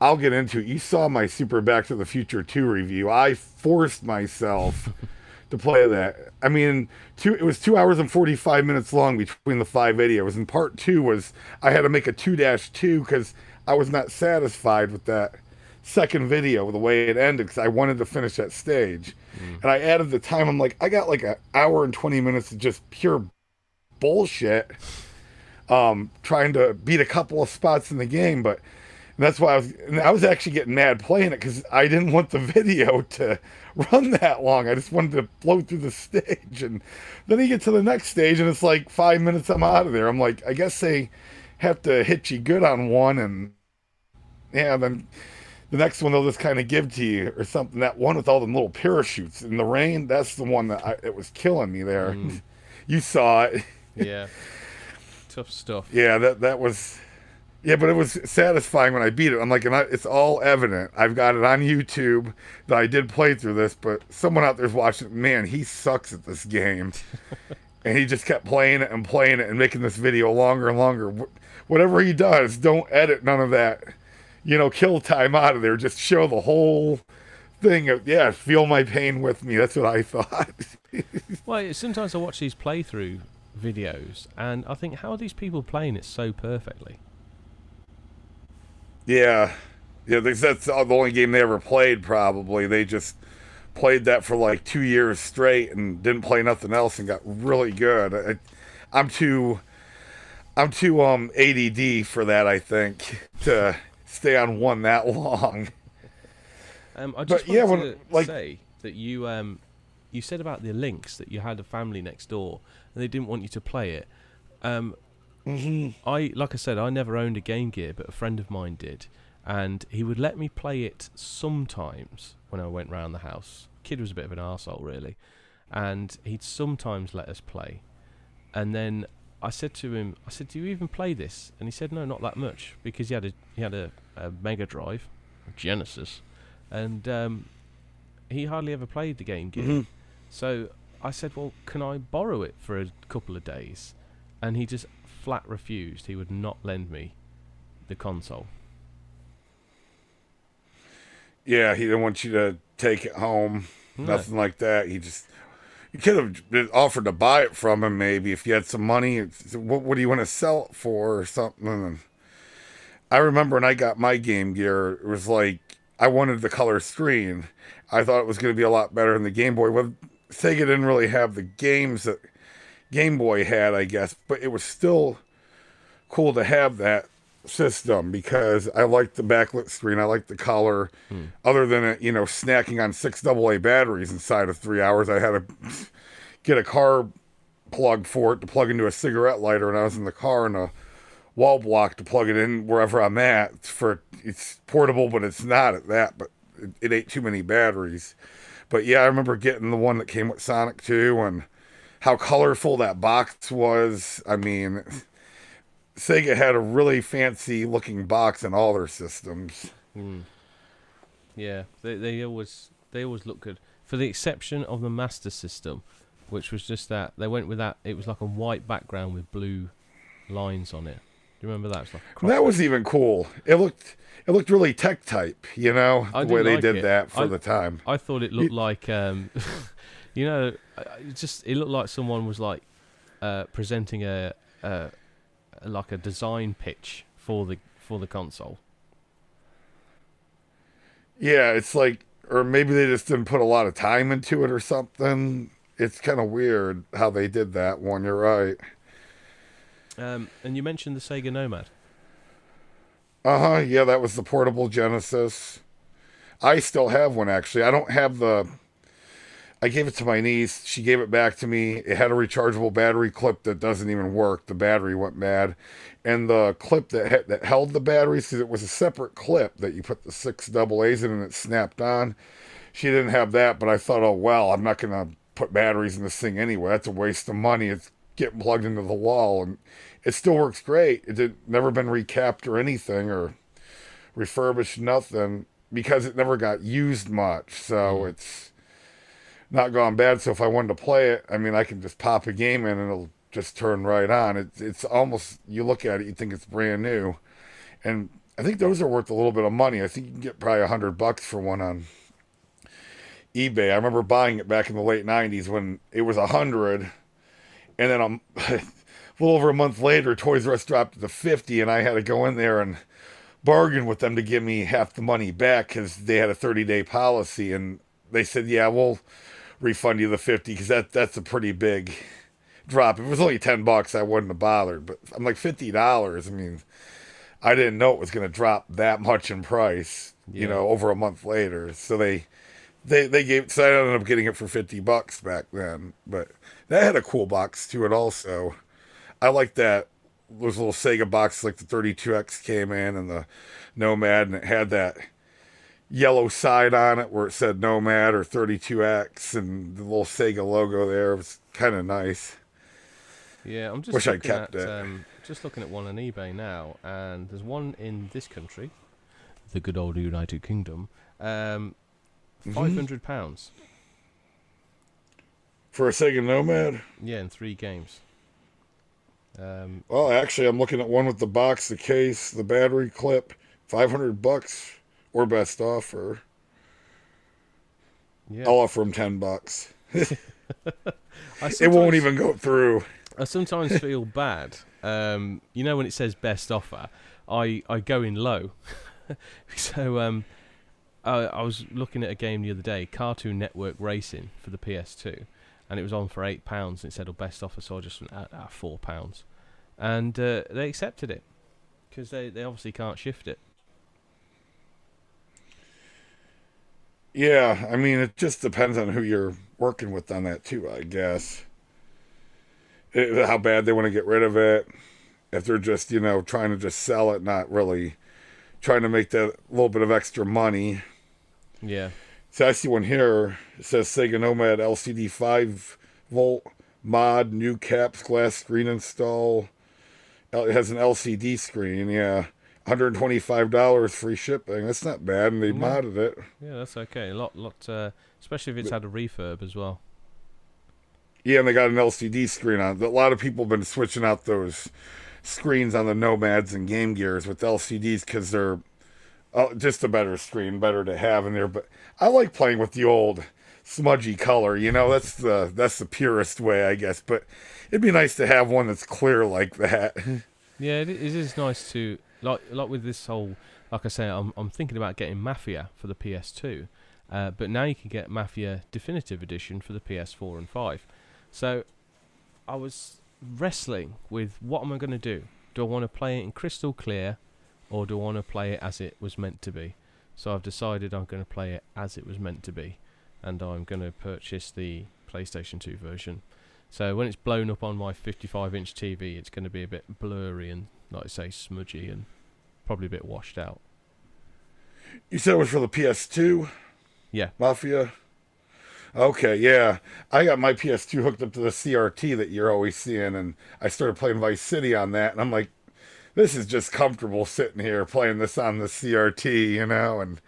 Speaker 2: I'll get into it. You saw my Super Back to the Future 2 review. I forced myself to play that. I mean, two, it was two hours and 45 minutes long between the five videos. And part two was I had to make a 2 dash 2 because I was not satisfied with that second video the way it ended because I wanted to finish that stage. Mm. And I added the time. I'm like, I got like an hour and 20 minutes of just pure bullshit um, trying to beat a couple of spots in the game. But that's why I was, I was actually getting mad playing it because I didn't want the video to run that long. I just wanted to flow through the stage. And then you get to the next stage and it's like five minutes, I'm out of there. I'm like, I guess they have to hit you good on one and yeah, then the next one they'll just kind of give to you or something. That one with all the little parachutes in the rain, that's the one that I, it was killing me there. Mm. you saw it.
Speaker 3: yeah. Tough stuff.
Speaker 2: Yeah, that that was yeah, but it was satisfying when I beat it. I'm like, and I, it's all evident. I've got it on YouTube that I did play through this, but someone out there's watching. Man, he sucks at this game, and he just kept playing it and playing it and making this video longer and longer. Whatever he does, don't edit none of that you know, kill time out of there. Just show the whole thing of, yeah, feel my pain with me. That's what I thought.
Speaker 3: well, sometimes I watch these playthrough videos and I think, how are these people playing it so perfectly?
Speaker 2: Yeah. Yeah, that's the only game they ever played, probably. They just played that for like two years straight and didn't play nothing else and got really good. I, I'm too. I'm too um ADD for that. I think to stay on one that long.
Speaker 3: Um, I just but, yeah, to like, say that you um, you said about the Lynx that you had a family next door and they didn't want you to play it. Um, mm-hmm. I like I said, I never owned a Game Gear, but a friend of mine did, and he would let me play it sometimes when I went round the house. Kid was a bit of an arsehole, really, and he'd sometimes let us play, and then I said to him, I said, "Do you even play this?" And he said, "No, not that much," because he had a he had a, a Mega Drive, a Genesis, and um, he hardly ever played the game Gear. Mm-hmm. So I said, "Well, can I borrow it for a couple of days?" And he just flat refused. He would not lend me the console.
Speaker 2: Yeah, he didn't want you to take it home. No. Nothing like that. He just you could have offered to buy it from him maybe if you had some money. What, what do you want to sell it for or something? I remember when I got my Game Gear, it was like I wanted the color screen. I thought it was going to be a lot better than the Game Boy. Well, Sega didn't really have the games that Game Boy had, I guess, but it was still cool to have that system because I liked the backlit screen. I liked the color. Hmm. Other than it, you know, snacking on six AA batteries inside of three hours, I had to get a car plug for it to plug into a cigarette lighter, and I was in the car and a wall block to plug it in wherever I'm at. for it's portable, but it's not at that. But it, it ate too many batteries. But yeah, I remember getting the one that came with Sonic 2 and how colorful that box was. I mean Sega had a really fancy looking box in all their systems.
Speaker 3: Mm. Yeah, they they always they always look good. for the exception of the Master System, which was just that they went with that. It was like a white background with blue lines on it. Do you remember that? Was like
Speaker 2: That was even cool. It looked it looked really tech type, you know,
Speaker 3: I
Speaker 2: the way they
Speaker 3: like
Speaker 2: did
Speaker 3: it.
Speaker 2: that for
Speaker 3: I-
Speaker 2: the time.
Speaker 3: I thought it looked like, um, you know, it just it looked like someone was like uh, presenting a, a a- like a design pitch for the for the console.
Speaker 2: Yeah, it's like or maybe they just didn't put a lot of time into it or something. It's kind of weird how they did that one. You're right.
Speaker 3: Um, and you mentioned the Sega Nomad.
Speaker 2: Uh huh. Yeah, that was the portable Genesis. I still have one actually. I don't have the. I gave it to my niece. She gave it back to me. It had a rechargeable battery clip that doesn't even work. The battery went bad, and the clip that ha- that held the batteries because it was a separate clip that you put the six double A's in and it snapped on. She didn't have that, but I thought, oh well, I'm not gonna put batteries in this thing anyway. That's a waste of money. It's getting plugged into the wall, and it still works great. It did never been recapped or anything or refurbished, nothing because it never got used much. So mm-hmm. it's not gone bad. So if I wanted to play it, I mean, I can just pop a game in and it'll just turn right on. It's it's almost you look at it, you think it's brand new, and I think those are worth a little bit of money. I think you can get probably a hundred bucks for one on eBay. I remember buying it back in the late '90s when it was a hundred, and then a little over a month later, Toys R Us dropped to fifty, and I had to go in there and bargain with them to give me half the money back because they had a 30 day policy, and they said, "Yeah, we'll refund you the 50 because that that's a pretty big drop. If it was only 10 bucks, I wouldn't have bothered, but I'm like fifty dollars. I mean, I didn't know it was going to drop that much in price, you know, over a month later. So they they they gave so I ended up getting it for 50 bucks back then, but that had a cool box to it also. I like that those little Sega boxes like the 32X came in and the Nomad and it had that yellow side on it where it said Nomad or 32X and the little Sega logo there It was kind of nice.
Speaker 3: Yeah, I'm just
Speaker 2: Wish
Speaker 3: looking
Speaker 2: kept
Speaker 3: at
Speaker 2: it.
Speaker 3: um, just looking at one on eBay now, and there's one in this country, the good old United Kingdom, um,
Speaker 2: Mhm.
Speaker 3: five hundred pounds.
Speaker 2: For a Sega Nomad?
Speaker 3: Yeah, in three games. Um,
Speaker 2: Well, actually, I'm looking at one with the box, the case, the battery clip, 500 bucks or best offer.
Speaker 3: yeah,
Speaker 2: I'll offer him 10 bucks. It won't even go through.
Speaker 3: I sometimes feel bad. Um, you know when it says best offer, I, I go in low. so um, I, I was looking at a game the other day, Cartoon Network Racing for the PS2, and it was on for eight pounds. And it said oh, best offer, so I just went at, at four pounds, and uh, they accepted it because they, they obviously can't shift it.
Speaker 2: Yeah, I mean, it just depends on who you're working with on that, too, I guess. It- how bad they want to get rid of it. If they're just, you know, trying to just sell it, not really trying to make that little bit of extra money.
Speaker 3: Yeah,
Speaker 2: So I see one here. It says Sega Nomad LCD 5 volt mod, new caps, glass screen install. It has an LCD screen, yeah. $125 free shipping. That's not bad, and they
Speaker 3: No.
Speaker 2: modded it.
Speaker 3: yeah, that's okay. A lot, lot, uh, especially if it's had a refurb as well.
Speaker 2: Yeah, and they got an LCD screen on. A lot of people have been switching out those screens on the Nomads and Game Gears with LCDs because they're uh, just a better screen, better to have in there. But I like playing with the old smudgy color. You know, that's the that's the purest way, I guess. But it'd be nice to have one that's clear like that.
Speaker 3: Yeah, it is nice to like like with this whole. Like I say, I'm I'm thinking about getting Mafia for the PS2, uh, but now you can get Mafia Definitive Edition for the PS4 and 5. So I was wrestling with what am I going to do? Do I want to play it in crystal clear, or do I want to play it as it was meant to be? So I've decided I'm going to play it as it was meant to be, and I'm going to purchase the PlayStation 2 version. So when it's blown up on my 55 inch TV, it's going to be a bit blurry and, like I say, smudgy and probably a bit washed out.
Speaker 2: you said it was for the PS2
Speaker 3: Yeah.
Speaker 2: Mafia. Okay, yeah. I got my PS2 hooked up to the CRT that you're always seeing, and I started playing Vice City on that, and I'm like, this is just comfortable sitting here playing this on the CRT, you know? And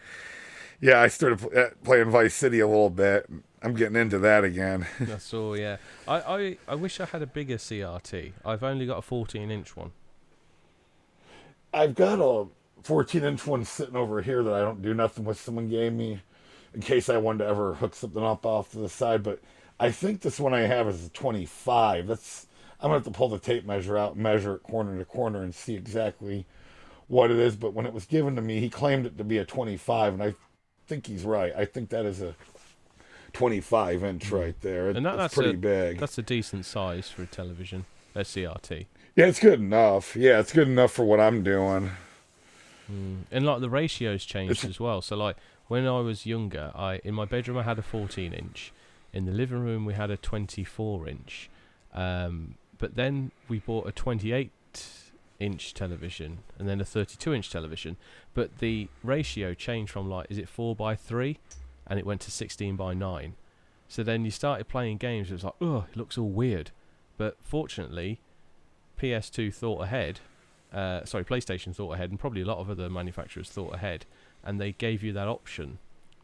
Speaker 2: yeah, I started pl- uh, playing Vice City a little bit. I'm getting into that again.
Speaker 3: I saw. Yeah, I, I I wish I had a bigger CRT. I've only got a 14 inch one.
Speaker 2: I've got a 14 inch one sitting over here that I don't do nothing with. Someone gave me in case I wanted to ever hook something up off to the side. But I think this one I have is a 25. That's I'm gonna have to pull the tape measure out, measure it corner to corner, and see exactly what it is. But when it was given to me, he claimed it to be a 25, and I think he's right. I think that is a 25 inch right there. It,
Speaker 3: And that, that's
Speaker 2: pretty
Speaker 3: a,
Speaker 2: big.
Speaker 3: That's a decent size for a television, a CRT.
Speaker 2: Yeah, it's good enough. Yeah, it's good enough for what I'm doing.
Speaker 3: Mm. And like the ratios changed
Speaker 2: It's-
Speaker 3: as well. So like when I was younger, I in my bedroom I had a 14 inch. In the living room we had a 24 inch. Um, but then we bought a 28 inch television and then a 32 inch television. But the ratio changed from like is it four by three, and it went to 16 by nine. So then you started playing games. It was like oh, it looks all weird. But fortunately, PS2 thought ahead uh, sorry, PlayStation thought ahead, and probably a lot of other manufacturers thought ahead, and they gave you that option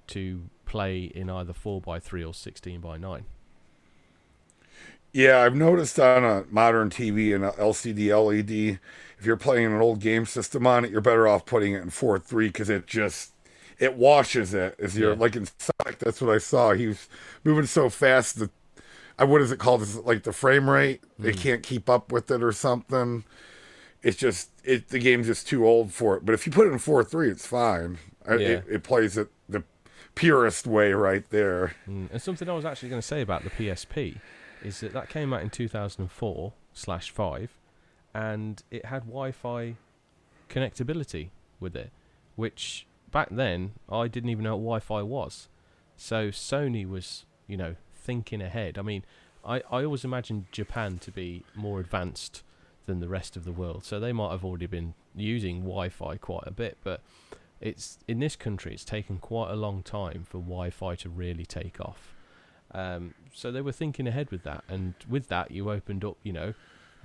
Speaker 3: to play in either 4x3 or 16 by 9
Speaker 2: Yeah, I've noticed on a modern TV and LCD LED, if you're playing an old game system on it, you're better off putting it in 4.3 because it just it washes it. As you're
Speaker 3: Yeah.
Speaker 2: like in Sonic, that's what I saw. He was moving so fast that I what is it called? Is it like the frame rate? They can't keep up with it or something. It's just it the game's just too old for it. But if you put it in four three, it's fine.
Speaker 3: Yeah.
Speaker 2: It, it plays it the purest way right there.
Speaker 3: Mm. And something I was actually going to say about the PSP is that that came out in 2004 slash 5, and it had Wi-Fi connectability with it, which back then I didn't even know what Wi-Fi was. So Sony was, you know, thinking ahead. I mean, I, I always imagined Japan to be more advanced than the rest of the world, so they might have already been using Wi-Fi quite a bit, but it's in this country it's taken quite a long time for Wi-Fi to really take off. Um, so they were thinking ahead with that, and with that you opened up, you know,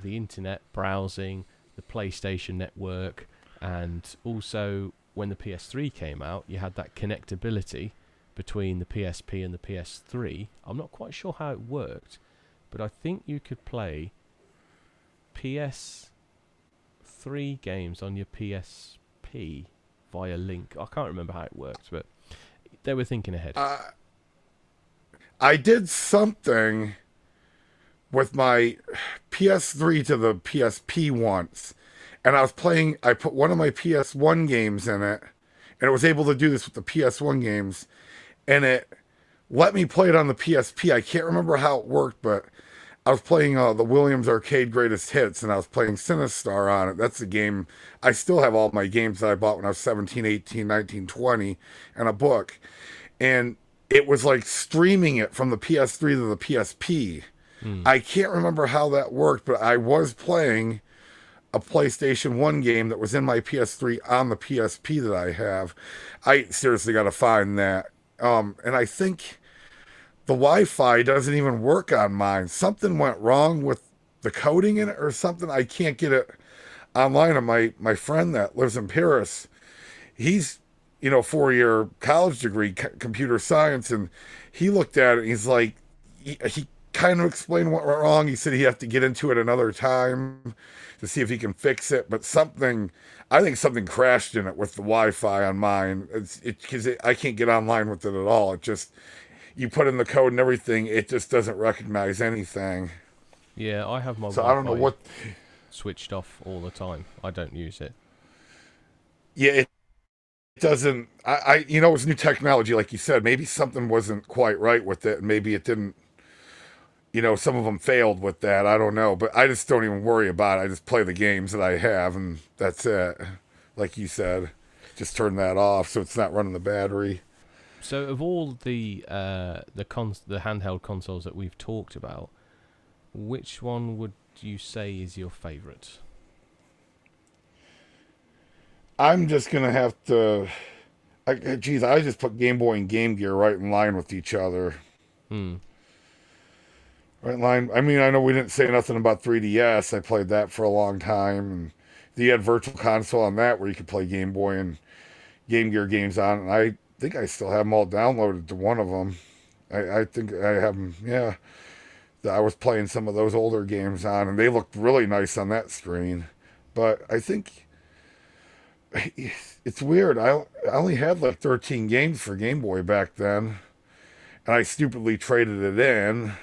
Speaker 3: the internet browsing, the PlayStation network, and also when the PS3 came out, you had that connectability between the PSP and the PS3. I'm not quite sure how it worked, but I think you could play PS3 games on your PSP via link. I can't remember how it worked, but they were thinking ahead.
Speaker 2: Uh, I did something with my PS3 to the PSP once, and I was playing. I put one of my PS1 games in it, and it was able to do this with the PS1 games, and it let me play it on the PSP. I can't remember how it worked, but I was playing uh, the Williams Arcade Greatest Hits, and I was playing Sinistar on it. That's the game. I still have all my games that I bought when I was 17, 18, 19, 20, and a book. And it was like streaming it from the PS3 to the PSP. I can't remember how that worked, but I was playing a PlayStation 1 game that was in my PS3 on the PSP that I have. I seriously got to find that. Um, and I think the Wi-Fi doesn't even work on mine. Something went wrong with the coding in it or something. I can't get it online. And my my friend that lives in Paris, he's you know four year college degree c- computer science, and he looked at it. And he's like, he, he kind of explained what went wrong. He said he have to get into it another time to see if he can fix it, but something. I think something crashed in it with the Wi-Fi on mine. It's because it, I can't get online with it at all. It just you put in the code and everything, it just doesn't recognize anything.
Speaker 3: yeah, I have my
Speaker 2: So I don't know what.
Speaker 3: switched off all the time. I don't use it.
Speaker 2: Yeah, it doesn't. I, I, you know, it's new technology, like you said. Maybe something wasn't quite right with it, and maybe it didn't. You know, some of them failed with that. I don't know, but I just don't even worry about it. I just play the games that I have, and that's it. Like you said, just turn that off so it's not running the battery.
Speaker 3: So of all the uh, the cons- the handheld consoles that we've talked about, which one would you say is your favourite?
Speaker 2: I'm just gonna have to. I, geez, I just put Game Boy and Game Gear right in line with each other.
Speaker 3: Hmm.
Speaker 2: Right line. I mean, I know we didn't say nothing about 3DS. I played that for a long time, and you had Virtual Console on that where you could play Game Boy and Game Gear games on. And I think I still have them all downloaded to one of them. I, I think I have them. Yeah, I was playing some of those older games on, and they looked really nice on that screen. But I think it's weird. I I only had like 13 games for Game Boy back then, and I stupidly traded it in.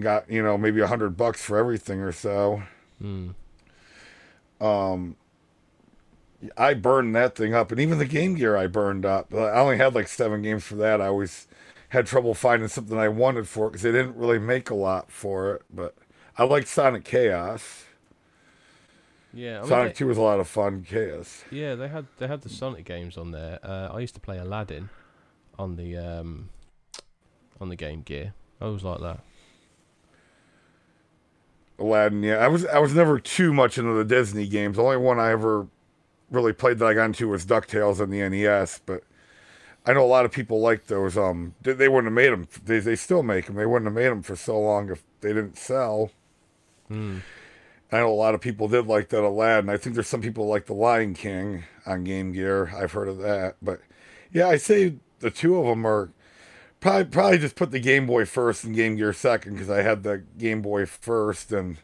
Speaker 2: Got you know maybe a hundred bucks for everything or so.
Speaker 3: Mm.
Speaker 2: Um, I burned that thing up, and even the Game Gear I burned up. I only had like seven games for that. I always had trouble finding something I wanted for it because they didn't really make a lot for it. But I liked Sonic Chaos.
Speaker 3: Yeah, I mean,
Speaker 2: Sonic
Speaker 3: they-
Speaker 2: Two was a lot of fun. Chaos.
Speaker 3: Yeah, they had they had the Sonic games on there. Uh, I used to play Aladdin on the um, on the Game Gear. I was like that.
Speaker 2: Aladdin, yeah. I was I was never too much into the Disney games. The only one I ever really played that I got into was DuckTales on the NES, but I know a lot of people like those. Um, they, they wouldn't have made them. They they still make them. They wouldn't have made them for so long if they didn't sell.
Speaker 3: Hmm.
Speaker 2: I know a lot of people did like that Aladdin. I think there's some people like the Lion King on Game Gear. I've heard of that, but yeah, I say the two of them are probably probably just put the Game Boy first and Game Gear second because I had the Game Boy first and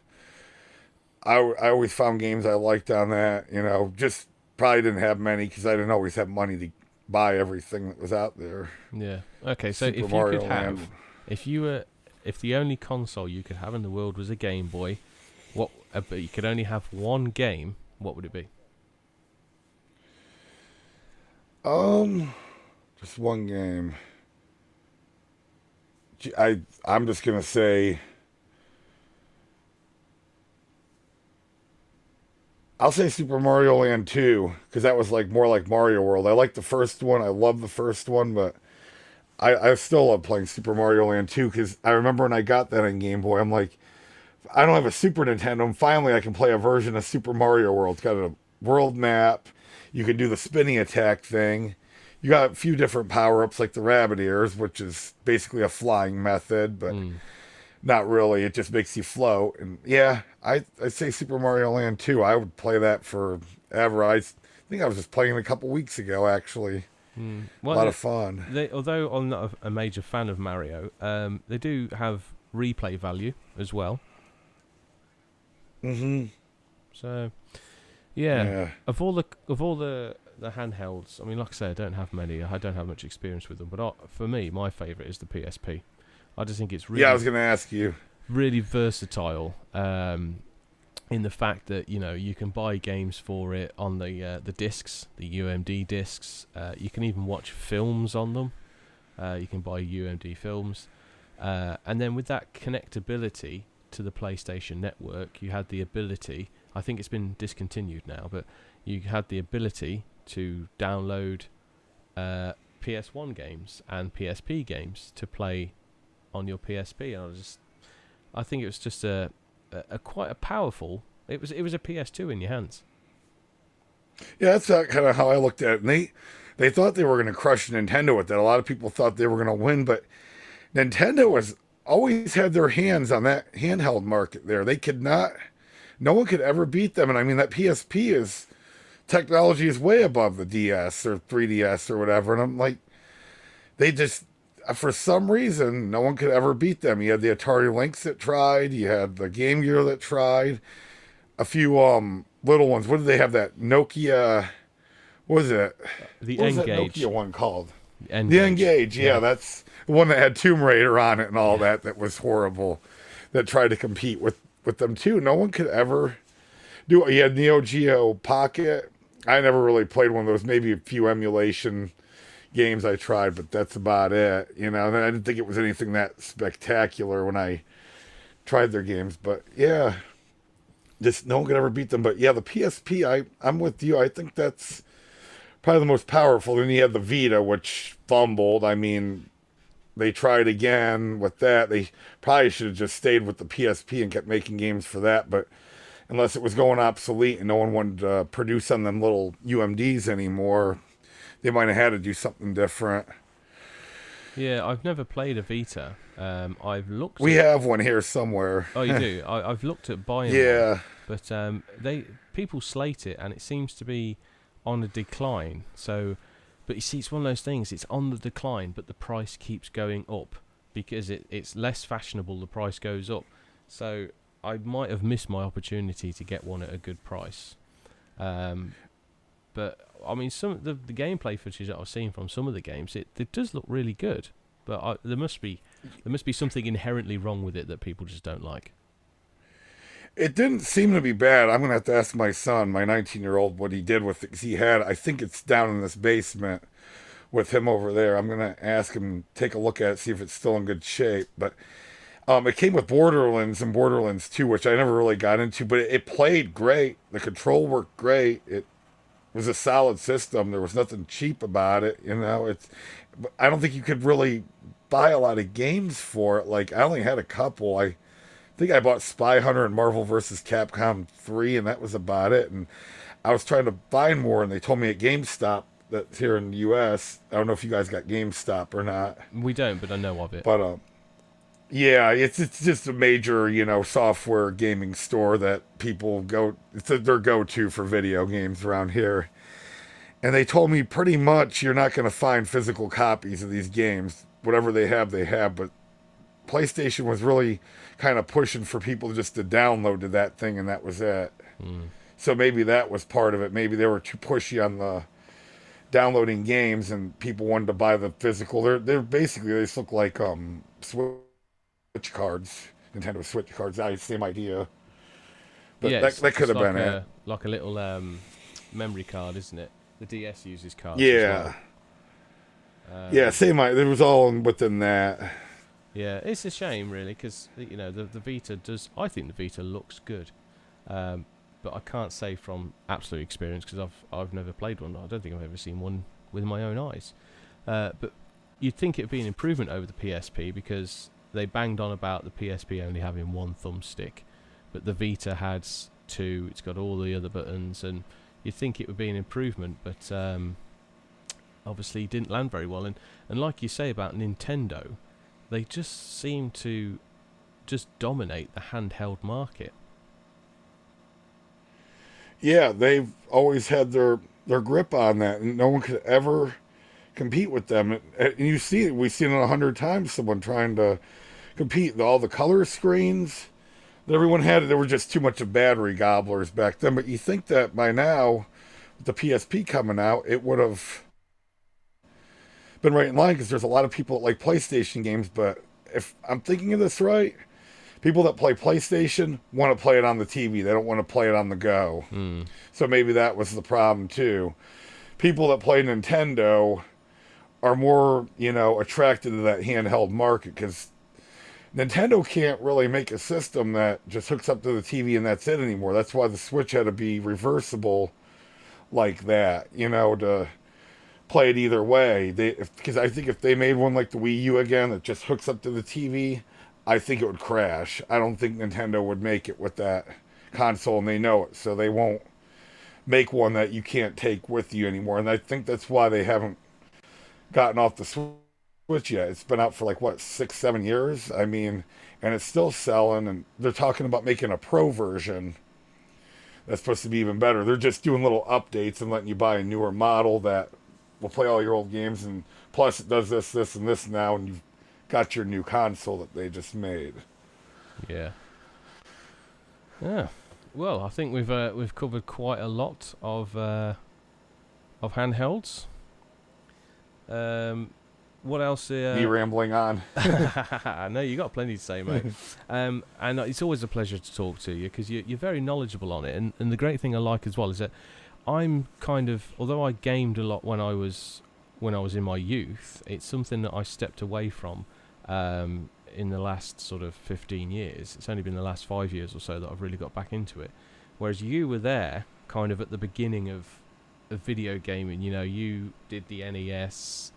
Speaker 2: I I always found games I liked on that. You know, just probably didn't have many because I didn't always have money to buy everything that was out there.
Speaker 3: Yeah. Okay, so
Speaker 2: Super
Speaker 3: if you
Speaker 2: Mario
Speaker 3: could
Speaker 2: Land.
Speaker 3: have, if you were, if the only console you could have in the world was a Game Boy, what? Uh, but you could only have one game. What would it be?
Speaker 2: Um, just one game. I I'm just gonna say. I'll say Super Mario Land 2 because that was like more like Mario World. I like the first one. I love the first one, but I I still love playing Super Mario Land 2 because I remember when I got that on Game Boy. I'm like, I don't have a Super Nintendo. And finally, I can play a version of Super Mario World. It's got a world map. You can do the spinning attack thing. You got a few different power ups like the rabbit ears, which is basically a flying method, but
Speaker 3: Mm.
Speaker 2: not really. It just makes you float. And yeah, I I say Super Mario Land 2. I would play that forever. I think I was just playing it a couple weeks ago, actually.
Speaker 3: Mm.
Speaker 2: a lot
Speaker 3: they-
Speaker 2: of fun.
Speaker 3: They, although I'm not a, major fan of Mario, um, they do have replay value as well.
Speaker 2: Mm-hmm.
Speaker 3: So, yeah, of all the of all the the handhelds, I mean, like I say, I don't have many. I don't have much experience with them, but I, for me, my favourite is the PSP. I just think it's really
Speaker 2: Yeah, I was gonna ask you.
Speaker 3: really versatile um, in the fact that you know you can buy games for it on the uh, the discs, the UMD discs. Uh, you can even watch films on them. Uh, you can buy UMD films, uh, and then with that connectability to the PlayStation Network, you had the ability. I think it's been discontinued now, but you had the ability to download uh, PS1 games and PSP games to play on your PSP, and I just I think it was just a, a, a quite a powerful. It was it was a PS2 in your hands.
Speaker 2: Yeah, that's kind of how I looked at it. And they they thought they were going to crush Nintendo with that. A lot of people thought they were going to win, but Nintendo was always had their hands on that handheld market there. They could not, no one could ever beat them. And I mean, that PSP is technology is way above the DS or 3DS or whatever. And I'm like, they just, for some reason, no one could ever beat them. You had the Atari Lynx that tried, you had the Game Gear that tried, a few um little ones. What did they have? That Nokia, what was it?
Speaker 3: The
Speaker 2: What was that
Speaker 3: N-Gage.
Speaker 2: Nokia one called?
Speaker 3: N-Gage.
Speaker 2: The N-Gage, yeah,
Speaker 3: Yeah.
Speaker 2: that's the one that had Tomb Raider on it and all that. That was horrible. That tried to compete with with them too. No one could ever do. it. You had Neo Geo Pocket. I never really played one of those. Maybe a few emulation games I tried, but that's about it. You know, and I didn't think it was anything that spectacular when I tried their games. But yeah, just no one could ever beat them. But yeah, the PSP, I I'm with you. I think that's probably the most powerful. Then you had the Vita, which fumbled. I mean, they tried again with that. They probably should have just stayed with the PSP and kept making games for that. But unless it was going obsolete and no one wanted to produce on them little UMDs anymore, they might have had to do something different.
Speaker 3: Yeah, I've never played a Vita. Um, I've looked.
Speaker 2: We
Speaker 3: at,
Speaker 2: have one here somewhere.
Speaker 3: Oh, you do. I, I've looked at buying. one,
Speaker 2: Yeah.
Speaker 3: but um, they people slate it, and it seems to be on a decline. So But you see, it's one of those things. It's on the decline, but the price keeps going up because it, it's less fashionable. The price goes up, so I might have missed my opportunity to get one at a good price. Um, but I mean, some of the, the gameplay footage that I've seen from some of the games, it, it does look really good. But I, there must be there must be something inherently wrong with it that people just don't like.
Speaker 2: It didn't seem to be bad. I'm gonna have to ask my son, my 19 year old, what he did with it. he had, I think it's down in this basement with him over there. I'm gonna ask him, take a look at it, see if it's still in good shape. But um, it came with Borderlands and Borderlands 2, which I never really got into, but it, it played great. The control worked great. It was a solid system. There was nothing cheap about it. You know, it's. I don't think you could really buy a lot of games for it. Like I only had a couple. I think I bought Spy Hunter and Marvel vs. Capcom 3, and that was about it. And I was trying to find more, and they told me at GameStop that's here in the U.S. I don't know if you guys got GameStop or not,
Speaker 3: We don't, but I know of it.
Speaker 2: but um, yeah, it's it's just a major you know software gaming store that people go. It's their go-to for video games around here. And they told me pretty much you're not going to find physical copies of these games. Whatever they have, they have. But PlayStation was really kind of pushing for people just to download to that thing, and that was it.
Speaker 3: Mm.
Speaker 2: So maybe that was part of it. Maybe they were too pushy on the downloading games, and people wanted to buy the physical. They're they're basically they just look like um Switch cards, Nintendo Switch cards. I same idea. But
Speaker 3: yeah,
Speaker 2: that, that could have
Speaker 3: like
Speaker 2: been
Speaker 3: a,
Speaker 2: it.
Speaker 3: Like a little um, memory card, isn't it? The DS uses cards. as
Speaker 2: Yeah,
Speaker 3: well. Um,
Speaker 2: yeah, same. It was all within that.
Speaker 3: Yeah, it's a shame, really, because you know the the Vita does. I think the Vita looks good, um, but I can't say from absolute experience because I've I've never played one. I don't think I've ever seen one with my own eyes. Uh, but you'd think it'd be an improvement over the PSP because they banged on about the PSP only having one thumbstick, but the Vita had two. It's got all the other buttons, and you'd think it would be an improvement, but um, obviously didn't land very well. And and like you say about Nintendo they just seem to just dominate the handheld market.
Speaker 2: Yeah, they've always had their their grip on that, and no one could ever compete with them. And, you see it; we've seen it a hundred times. Someone trying to compete. All the color screens that everyone had, there were just too much of battery gobblers back then. But you think that by now, with the PSP coming out, it would have been right in line because there's a lot of people that like PlayStation games. But if I'm thinking of this right, people that play PlayStation want to play it on the TV. They don't want to play it on the go.
Speaker 3: Mm.
Speaker 2: So maybe that was the problem too. People that play Nintendo are more, you know, attracted to that handheld market because Nintendo can't really make a system that just hooks up to the TV and that's it anymore. That's why the Switch had to be reversible like that, you know, to play it either way. They because I think if they made one like the Wii U again that just hooks up to the TV, I think it would crash. I don't think Nintendo would make it with that console and they know it, so they won't make one that you can't take with you anymore. And I think that's why they haven't gotten off the Switch yet. It's been out for like what six, seven years. I mean, and it's still selling. And they're talking about making a pro version that's supposed to be even better. They're just doing little updates and letting you buy a newer model that will play all your old games. And plus, it does this, this, and this now, and you've got your new console that they just made.
Speaker 3: Yeah. Yeah. Well, I think we've uh, we've covered quite a lot of uh, of handhelds. Um, what else? Uh,
Speaker 2: Me rambling on.
Speaker 3: no, you got plenty to say, mate. um, and it's always a pleasure to talk to you because you, you're very knowledgeable on it. And, and the great thing I like as well is that I'm kind of, although I gamed a lot when I was when I was in my youth, it's something that I stepped away from um, in the last sort of 15 years. It's only been the last five years or so that I've really got back into it. Whereas you were there, kind of at the beginning of, video gaming. You know, you did the NES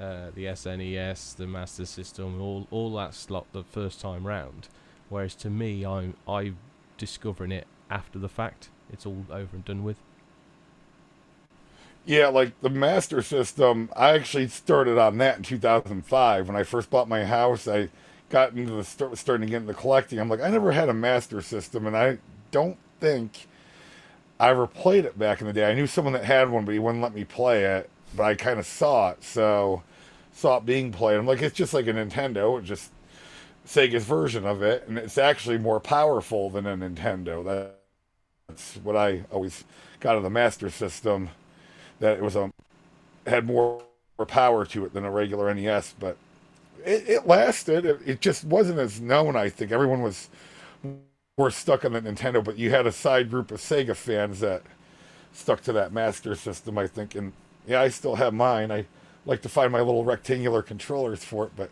Speaker 3: uh, the SNES, the Master System, all all that slot the first time round. Whereas to me, I'm I discovering it after the fact. It's all over and done with.
Speaker 2: Yeah, like the Master System, I actually started on that in 2005. When I first bought my house, I got into the start, starting to get into collecting. I'm like, I never had a Master System, and I don't think I ever played it back in the day. I knew someone that had one, but he wouldn't let me play it. but I kind of saw it, so saw it being played. I'm like, it's just like a Nintendo, it's just Sega's version of it, and it's actually more powerful than a Nintendo. That's what I always got of the Master System. That it was a had more power to it than a regular NES, but it, it lasted. It, it just wasn't as known. I think everyone was more stuck on the Nintendo, but you had a side group of Sega fans that stuck to that Master System. I think, and yeah, I still have mine. I like to find my little rectangular controllers for it, but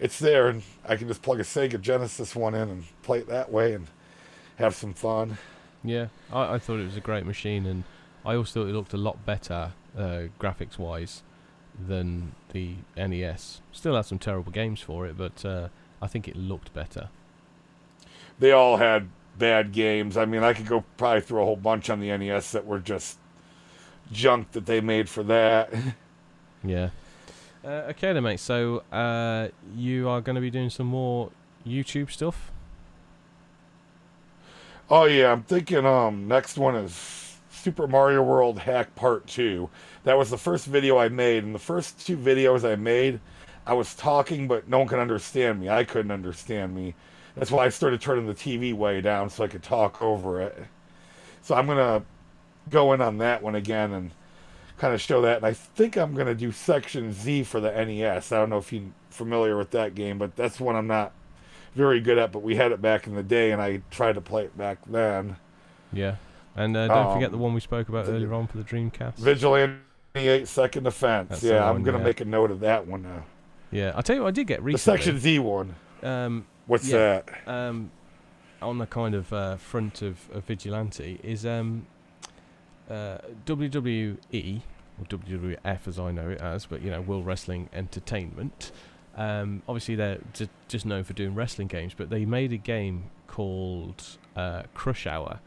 Speaker 2: it's there, and I can just plug a Sega Genesis one in and play it that way and have some fun.
Speaker 3: Yeah, I, I thought it was a great machine, and I also thought it looked a lot better uh, graphics wise than the NES. Still had some terrible games for it, but uh, I think it looked better.
Speaker 2: They all had bad games. I mean, I could go probably through a whole bunch on the NES that were just junk that they made for that.
Speaker 3: yeah. Uh, okay then, mate. So uh, you are going to be doing some more YouTube stuff.
Speaker 2: Oh yeah, I'm thinking. Um, next one is Super Mario World Hack Part Two. That was the first video I made, and the first two videos I made, I was talking, but no one could understand me. I couldn't understand me. That's why I started turning the TV way down so I could talk over it. So I'm gonna go in on that one again and kind of show that. And I think I'm going to do Section Z for the NES. I don't know if you're familiar with that game, but that's one I'm not very good at. But we had it back in the day, and I tried to play it back then.
Speaker 3: Yeah. And uh, don't um, forget the one we spoke about earlier on for the Dreamcast.
Speaker 2: Vigilante 8 Second Offense. That's yeah, I'm going to yeah. make a note of that one now.
Speaker 3: Yeah, I'll tell you what I did get recently.
Speaker 2: The Section Z one.
Speaker 3: Um,
Speaker 2: What's
Speaker 3: yeah,
Speaker 2: that?
Speaker 3: Um, on the kind of uh, front of, of Vigilante is um, uh, WWE or WWF as I know it as, but you know World Wrestling Entertainment. Um, obviously, they're j- just known for doing wrestling games, but they made a game called uh, Crush Hour.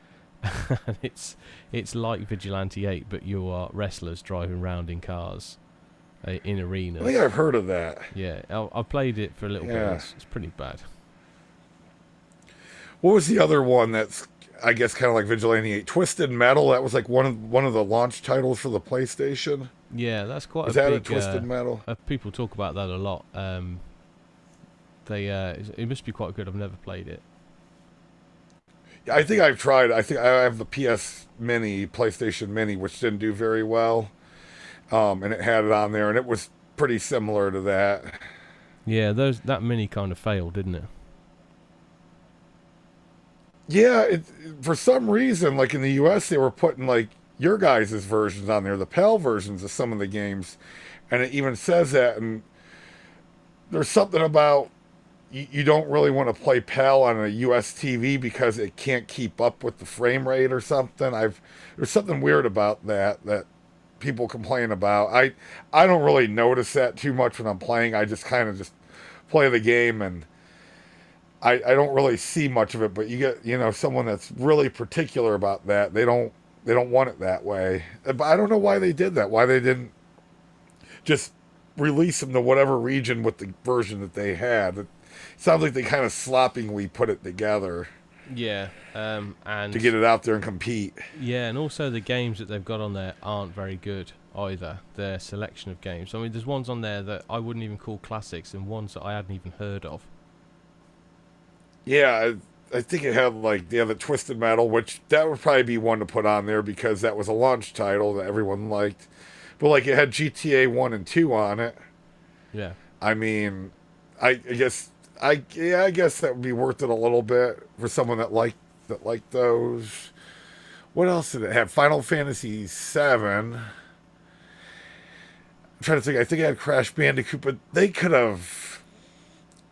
Speaker 3: it's it's like Vigilante Eight, but you are wrestlers driving around in cars uh, in arenas.
Speaker 2: I think I've heard of that.
Speaker 3: Yeah, I, I played it for a little yeah. bit. It's, it's pretty bad.
Speaker 2: What was the other one that's I guess kind of like Vigilante 8. Twisted Metal, that was like one of one of the launch titles for the PlayStation.
Speaker 3: Yeah, that's quite
Speaker 2: Is
Speaker 3: a
Speaker 2: that
Speaker 3: big,
Speaker 2: a Twisted
Speaker 3: uh,
Speaker 2: Metal?
Speaker 3: Uh, people talk about that a lot. Um, they uh, it must be quite good. I've never played it.
Speaker 2: I think I've tried. I think I have the PS Mini, PlayStation Mini, which didn't do very well. Um, and it had it on there, and it was pretty similar to that.
Speaker 3: Yeah, those that mini kind of failed, didn't it?
Speaker 2: Yeah, it, for some reason, like in the U.S., they were putting like your guys' versions on there, the PAL versions of some of the games, and it even says that. And there's something about you, you don't really want to play PAL on a U.S. TV because it can't keep up with the frame rate or something. I've there's something weird about that that people complain about. I I don't really notice that too much when I'm playing. I just kind of just play the game and I, I don't really see much of it, but you get you know someone that's really particular about that. They don't they don't want it that way. But I don't know why they did that. Why they didn't just release them to whatever region with the version that they had. It sounds like they kind of sloppily put it together.
Speaker 3: Yeah, um, and
Speaker 2: to get it out there and compete.
Speaker 3: Yeah, and also the games that they've got on there aren't very good either. Their selection of games. I mean, there's ones on there that I wouldn't even call classics, and ones that I hadn't even heard of.
Speaker 2: Yeah, I, I think it had like the other Twisted Metal, which that would probably be one to put on there because that was a launch title that everyone liked. But like it had GTA one and two on it.
Speaker 3: Yeah.
Speaker 2: I mean, I, I guess I yeah I guess that would be worth it a little bit for someone that liked that liked those. What else did it have? Final Fantasy seven. I'm trying to think. I think it had Crash Bandicoot, but they could have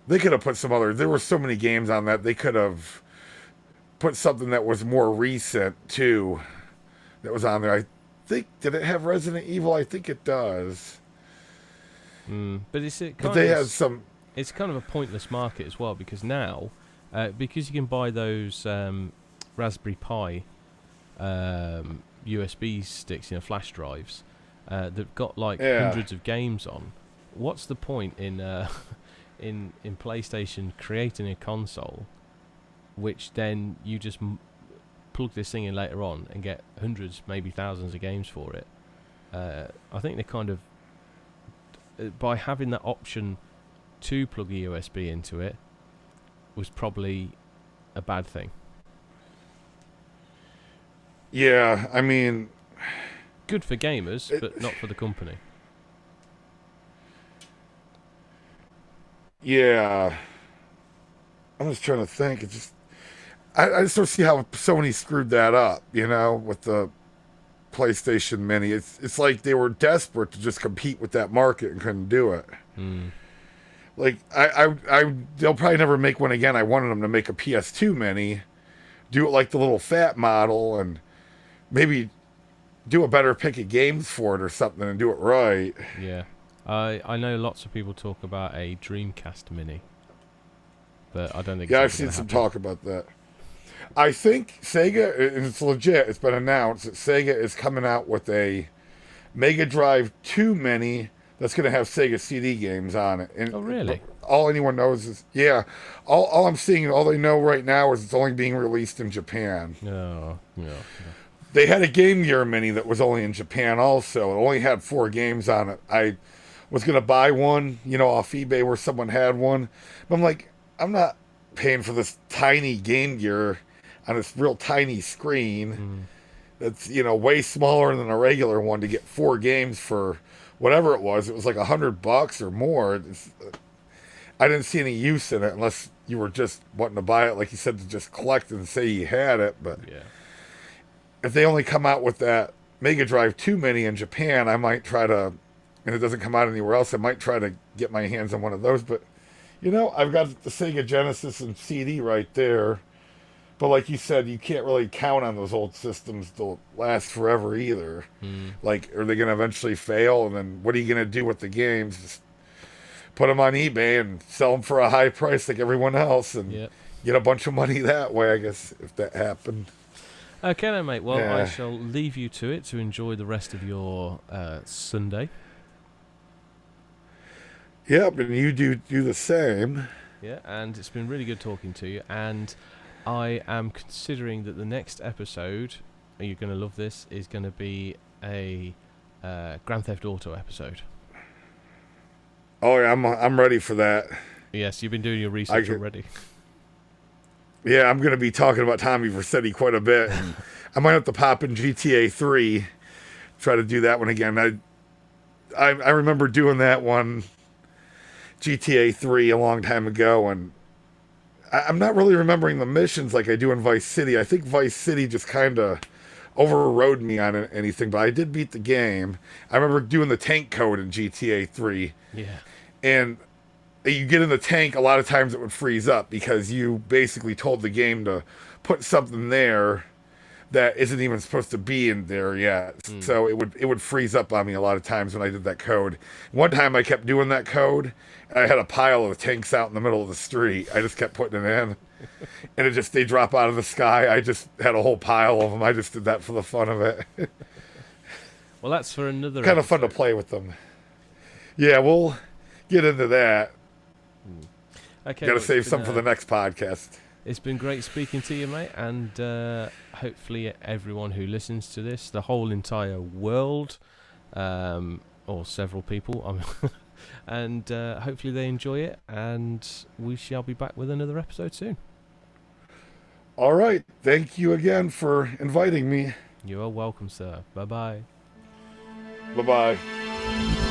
Speaker 2: they could have put some other. There were so many games on that. They could have put something that was more recent too. That was on there. I think did it have Resident Evil? I think it does.
Speaker 3: Mm, but it's it
Speaker 2: but they have some.
Speaker 3: It's kind of a pointless market as well because now, uh, because you can buy those um, Raspberry Pi um, USB sticks, you know, flash drives. Uh, that got like yeah. hundreds of games on. What's the point in uh, in in PlayStation creating a console, which then you just m- plug this thing in later on and get hundreds, maybe thousands of games for it. uh, I think they kind of uh, by having that option to plug a USB into it was probably a bad thing.
Speaker 2: Yeah, I mean,
Speaker 3: Good for gamers,
Speaker 2: It-
Speaker 3: but not for the company.
Speaker 2: Yeah. I'm just trying to think. It's just, I, I just don't see how Sony screwed that up. You know, with the PlayStation Mini, it's it's like they were desperate to just compete with that market and couldn't do it.
Speaker 3: Mm.
Speaker 2: Like I, I, I, they'll probably never make one again. I wanted them to make a PS2 Mini, do it like the little fat model, and maybe do a better pick of games for it or something, and do it right.
Speaker 3: Yeah, I I know lots of people talk about a Dreamcast Mini, but I don't think.
Speaker 2: Yeah, I've seen some
Speaker 3: happen.
Speaker 2: talk about that. I think Sega, and it's legit. It's been announced that Sega is coming out with a Mega Drive 2 Mini that's going to have Sega CD games on it. And
Speaker 3: Oh, really?
Speaker 2: All anyone knows is yeah. All, all I'm seeing, all they know right now is it's only being released in Japan.
Speaker 3: No, no, no.
Speaker 2: They had a Game Gear Mini that was only in Japan also. It only had four games on it. I was going to buy one, you know, off eBay where someone had one. But I'm like, I'm not paying for this tiny Game Gear on this real tiny screen
Speaker 3: Mm.
Speaker 2: that's, you know, way smaller than a regular one to get four games for whatever it was. It was like a hundred bucks or more. It's, I didn't see any use in it unless you were just wanting to buy it, like you said, to just collect and say you had it. But
Speaker 3: Yeah.
Speaker 2: if they only come out with that Mega Drive 2 Mini in Japan, I might try to, and it doesn't come out anywhere else, I might try to get my hands on one of those. But, you know, I've got the Sega Genesis and CD right there. But like you said, you can't really count on those old systems to last forever either.
Speaker 3: Mm.
Speaker 2: Like, are they going to eventually fail? And then what are you going to do with the games? Just put them on eBay and sell them for a high price like everyone else and
Speaker 3: Yeah.
Speaker 2: get a bunch of money that way, I guess, if that happened.
Speaker 3: Okay then, mate. Well, I shall leave you to it to enjoy the rest of your uh, Sunday.
Speaker 2: Yep, and you do do the same.
Speaker 3: Yeah, and it's been really good talking to you. And I am considering that the next episode, and you're going to love this, is going to be a uh, Grand Theft Auto episode.
Speaker 2: Oh yeah, I'm I'm ready for that.
Speaker 3: Yes, you've been doing your research
Speaker 2: could-
Speaker 3: already.
Speaker 2: Yeah, I'm gonna be talking about Tommy Vercetti quite a bit. I might have to pop in GTA 3, try to do that one again. I I, I remember doing that one GTA 3 a long time ago, and I, I'm not really remembering the missions like I do in Vice City. I think Vice City just kind of overrode me on anything, but I did beat the game. I remember doing the tank code in GTA 3.
Speaker 3: Yeah.
Speaker 2: and you get in the tank a lot of times it would freeze up because you basically told the game to put something there that isn't even supposed to be in there yet hmm. so it would it would freeze up on me a lot of times when i did that code one time i kept doing that code i had a pile of tanks out in the middle of the street. I just kept putting it in. And it just they drop out of the sky. I just had a whole pile of them. I just did that for the fun of it.
Speaker 3: Well, that's for another.
Speaker 2: kind of fun to play with them. Yeah we'll get into that.
Speaker 3: Okay.
Speaker 2: Got to
Speaker 3: well,
Speaker 2: save some
Speaker 3: been,
Speaker 2: for the next podcast.
Speaker 3: It's been great speaking to you, mate, and uh, hopefully everyone who listens to this, the whole entire world, um, or several people, um, and uh, hopefully they enjoy it. And we shall be back with another episode soon.
Speaker 2: All right. Thank you again for inviting me.
Speaker 3: You are welcome, sir. Bye bye.
Speaker 2: Bye bye.